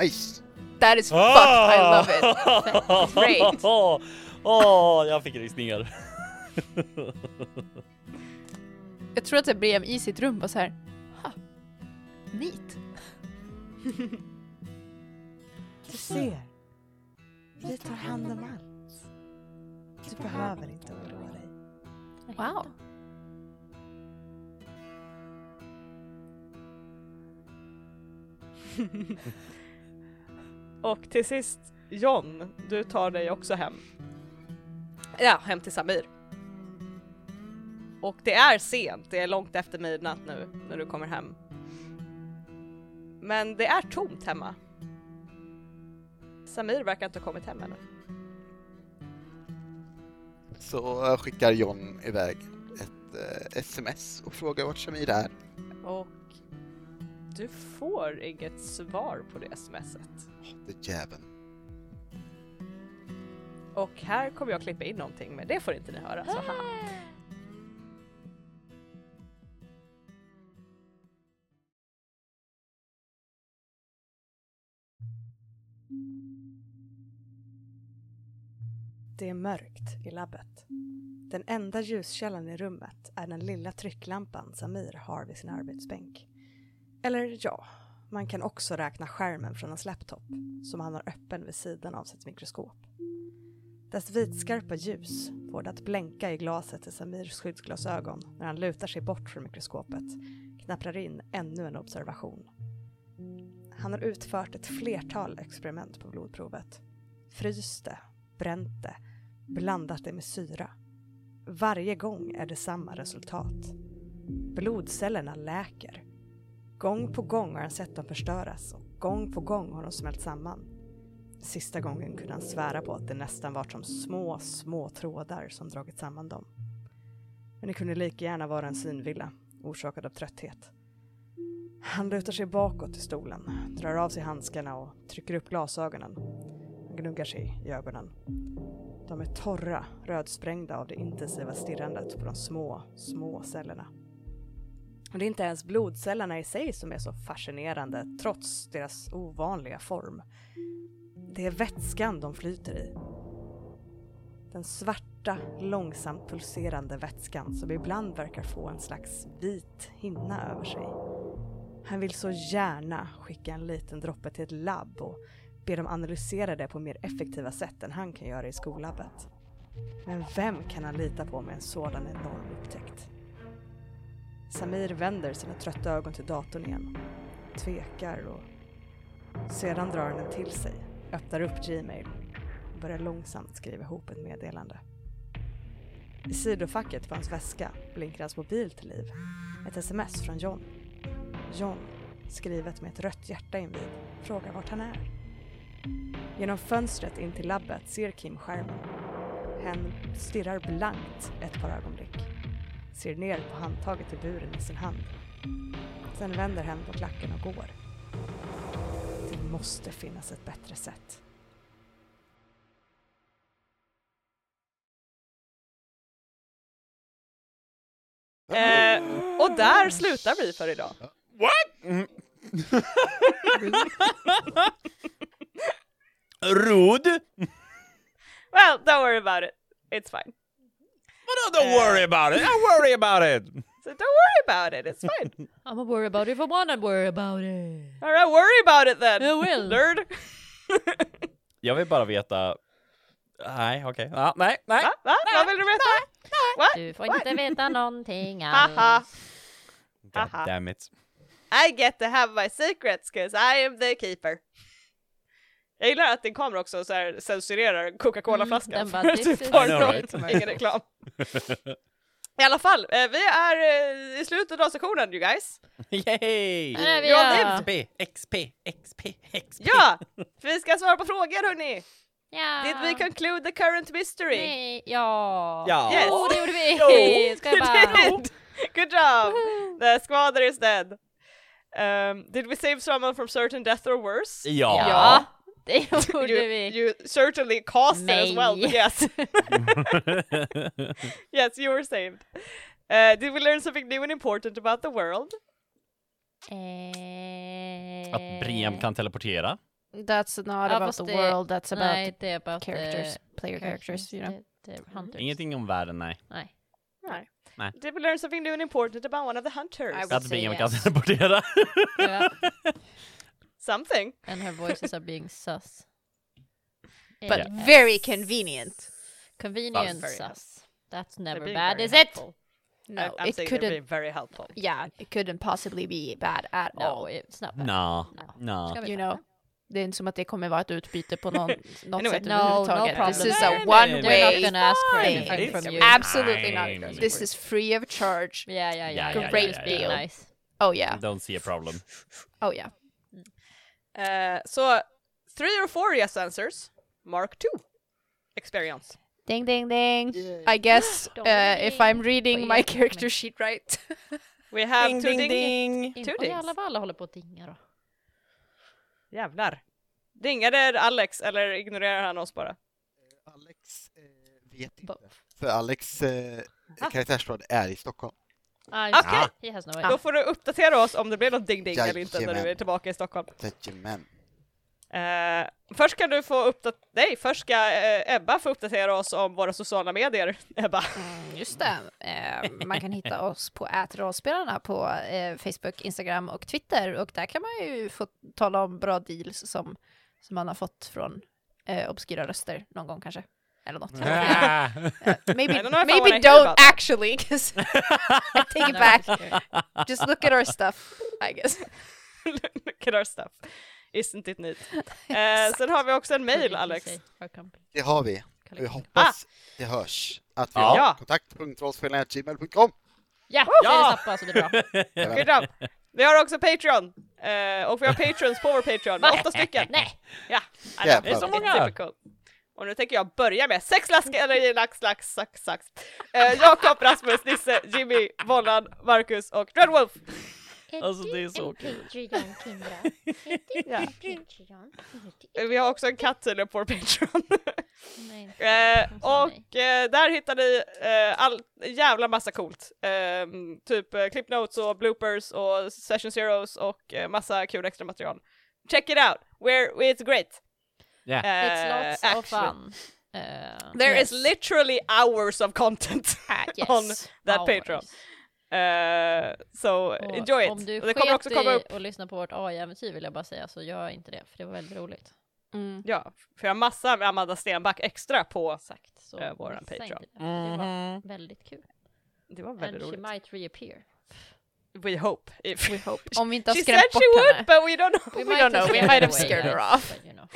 Nice! That is fucked, I love it. Great. Åh, jag fick rysningar. Jag tror att det blev i sitt rum och så här. Ha, neat. Du ser. Vi tar hand om allt. Du behöver inte oroa dig. Wow. Och till sist, John, du tar dig också hem. Ja, hem till Samir. Och det är sent, det är långt efter midnatt nu när du kommer hem. Men det är tomt hemma. Samir verkar inte ha kommit hem ännu. Så eh, skickar John iväg ett eh, sms och frågar vart Shamir är. Och du får inget svar på det smset. Det jäveln. Och här kommer jag klippa in någonting men det får inte ni höra. Så haha. Det är mörkt i labbet. Den enda ljuskällan i rummet är den lilla trycklampan Samir har vid sin arbetsbänk. Eller ja, man kan också räkna skärmen från hans laptop som han har öppen vid sidan av sitt mikroskop. Dess vitskarpa ljus får det att blänka i glaset i Samirs skyddsglasögon när han lutar sig bort från mikroskopet, knapprar in ännu en observation. Han har utfört ett flertal experiment på blodprovet. Fryst det, bränt det, blandat det med syra. Varje gång är det samma resultat. Blodcellerna läker. Gång på gång har han sett dem förstöras och gång på gång har de smält samman. Sista gången kunde han svära på att det nästan var som små, små trådar som dragit samman dem. Men det kunde lika gärna vara en synvilla, orsakad av trötthet. Han lutar sig bakåt i stolen, drar av sig handskarna och trycker upp glasögonen. Han gnuggar sig i ögonen. De är torra, rödsprängda av det intensiva stirrandet på de små, små cellerna. Och det är inte ens blodcellerna i sig som är så fascinerande, trots deras ovanliga form. Det är vätskan de flyter i. Den svarta, långsamt pulserande vätskan som ibland verkar få en slags vit hinna över sig. Han vill så gärna skicka en liten droppe till ett labb och be dem analysera det på mer effektiva sätt än han kan göra i skollabbet. Men vem kan han lita på med en sådan enorm upptäckt? Samir vänder sina trötta ögon till datorn igen, tvekar och sedan drar han den till sig, öppnar upp Gmail och börjar långsamt skriva ihop ett meddelande. I sidofacket på hans väska blinkar hans mobil till liv. Ett sms från John. John, skrivet med ett rött hjärta invid, frågar vart han är. Genom fönstret in till labbet ser Kim skärmen. Hen stirrar blankt ett par ögonblick. Ser ner på handtaget i buren i sin hand. Sen vänder hen på klacken och går. Det måste finnas ett bättre sätt. Eh, och där slutar vi för idag. Rod? Well, don't worry about it. It's fine. Vadå don't worry about it? Don't worry about it! So don't worry about it, it's fine. I'm a worry about it if I wanna worry about it. Alright, worry about it then! I will. Nerd! Jag vill bara veta... Nej, okej. Ja, nej, nej. Va? Va? Vad vill du veta? What? Du får inte veta någonting Haha. alls. God Haha. damn it. I get to have my secrets cause I am the keeper. Jag gillar att din kamera också så här censurerar Coca-Cola-flaskan Mm, den bara, för "This is I right? ingen reklam. I alla fall, eh, vi är eh, i slutet av sektionen you guys. Yay! Är vi, har. XP, XP, XP, XP. Ja! Vi ska svara på frågor hörni! Ja. Did we conclude the current mystery? Nej, ja. Ja. Yes. Oh, det gjorde vi! Jo, Ska jag bara... Good job! The squatter is dead. Um, did we save someone from certain death or worse? Ja. Ja, det gjorde You, vi. you certainly caused it as well, but Nej. yes. yes, you were saved. Uh, did we learn something new and important about the world? Eh, Att Briam kan teleportera. That's not Ja, about the det- world, that's about Nej, det är about characters, the player characters, you know. Är hunters. Ingenting om världen, nej. Nej. Did we learn something new and important about one of the hunters? I would Att Briam yes. kan teleportera. Ja. Something. And her voices are being sus. But Yes. very convenient. Convenient Very sus. That's never bad, very is it? No, I- I'm it couldn't. being very helpful. Yeah, it couldn't possibly be bad at No, all. it's not bad. Nå, No. nå. Ska You know, det är inte som att det kommer vara ett utbyte på någon, något Anyway. sätt No, överhuvudtaget. no This is a one nej, They're not way. gonna ask for thing. from you. Absolutely fine. not. This is free of charge. Yeah, yeah, yeah. Ja, yeah, ja, Just ja, being nice. Oh yeah, Don't see a problem. oh yeah. Uh, so, three or four yes answers. Mark two. Experience. Ding ding ding. I guess uh, if. I'm reading my character sheet right. We have Ding, two ding, ding. ding. Two dings. jävlar vad alla håller på att dinga då. Jävlar. Dingade Alex eller ignorerar han oss bara? Alex eh, vet inte. För Alex eh, karaktärsrad är i Stockholm. Ah, Okej. det. He has no Då idea. får du uppdatera oss om det blir något ding-ding eller inte när Jajamän. du är tillbaka i Stockholm. Jajamän. Eh, först kan du få uppdatera, nej, först ska eh, Ebba få uppdatera oss om våra sociala medier, Ebba. Mm, just det. Eh, man kan hitta oss på ätrollspelarna på Facebook, Instagram och Twitter och där kan man ju få tala om bra deals som, som man har fått från obskyra röster någon gång kanske. Eller något. Ah. Eh, maybe I don't maybe don't actually, because I take it back. Just look at our stuff, I guess. Look at our stuff. Isn't it neat? Eh, sen har vi också en mail, Alex. Det har vi. Jag hoppas det hörs. Att vi Ja. har Ja. kontakt.rollspelarna.gmail.com Ja, Ja! det snabbt bara så blir det bra. Vi har också Patreon, eh, och vi har patrons på vår Patreon, åtta stycken. Nej! Ja, det är så många. Och nu tänker jag börja med sex lask, eller lax, lax, sax, sax. Eh, Jakob, Rasmus, Nisse, Jimmy, Vollan, Marcus och Dreadwolf. Alltså, det är så kul. Patreon, Kindra. Ja. Patreon. Vi har också en katt tydligen på Patreon. Nej. Eh, och eh, där hittar ni eh, all jävla massa coolt. Ehm, typ eh, clip notes och bloopers och session zeros och eh, massa kul extra material. Check it out, We're, it's great. Yeah. Eh, It's lots of actually. fun. Uh, There Yes. is literally hours of content. yes. on that hours. Patreon. Eh, so Och enjoy it. Om du och det kommer också komma i upp, att lyssna på vårt AI-äventyr vill jag bara säga, så gör inte det, för det var väldigt roligt. Mm. ja, för jag har massa Amanda Stenback extra på. Exakt. Så Eh, våran Patreon. det, Det var Mhm. väldigt kul. Det var And väldigt she roligt. might reappear. We hope. If We hope. Om vi inte har She skrämt said bort she would, henne. but we don't know. We don't know, we might have scared her off. But, you know.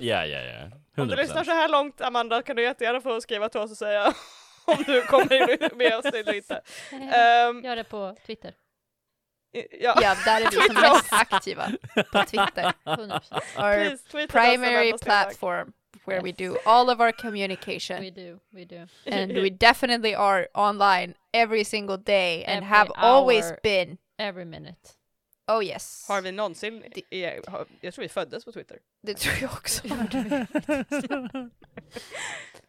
Ja, ja, ja. Om du 100%. lyssnar så här långt, Amanda, kan du jättegärna få skriva till oss och säga om du kommer med oss eller inte. Ehm, Gör det på Twitter. ja, Ja, där är vi som mest aktiva på Twitter. 100%. Our please primary platform where we do all of our We communication. do, we do. And we definitely are online every single day and Every have always hour. been. Every minute. Oh yes. Har vi någonsin, har, jag tror vi föddes på Twitter. Det tror jag också.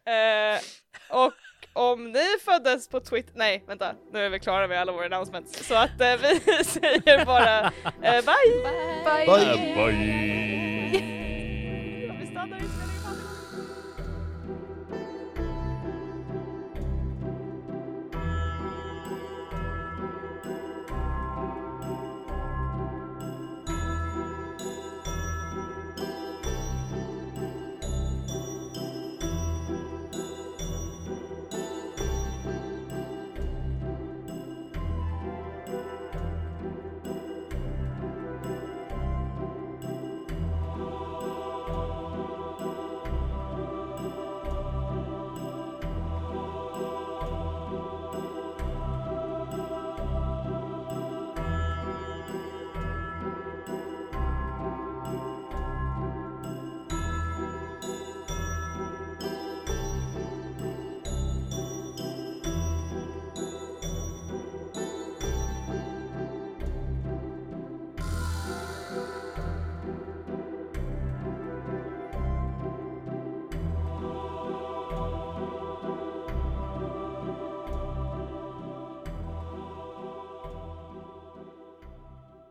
Eh, och om ni föddes på Twitter, nej vänta, nu är vi klara med alla våra announcements. Så att eh, vi säger bara eh, bye! Bye. Bye. Bye.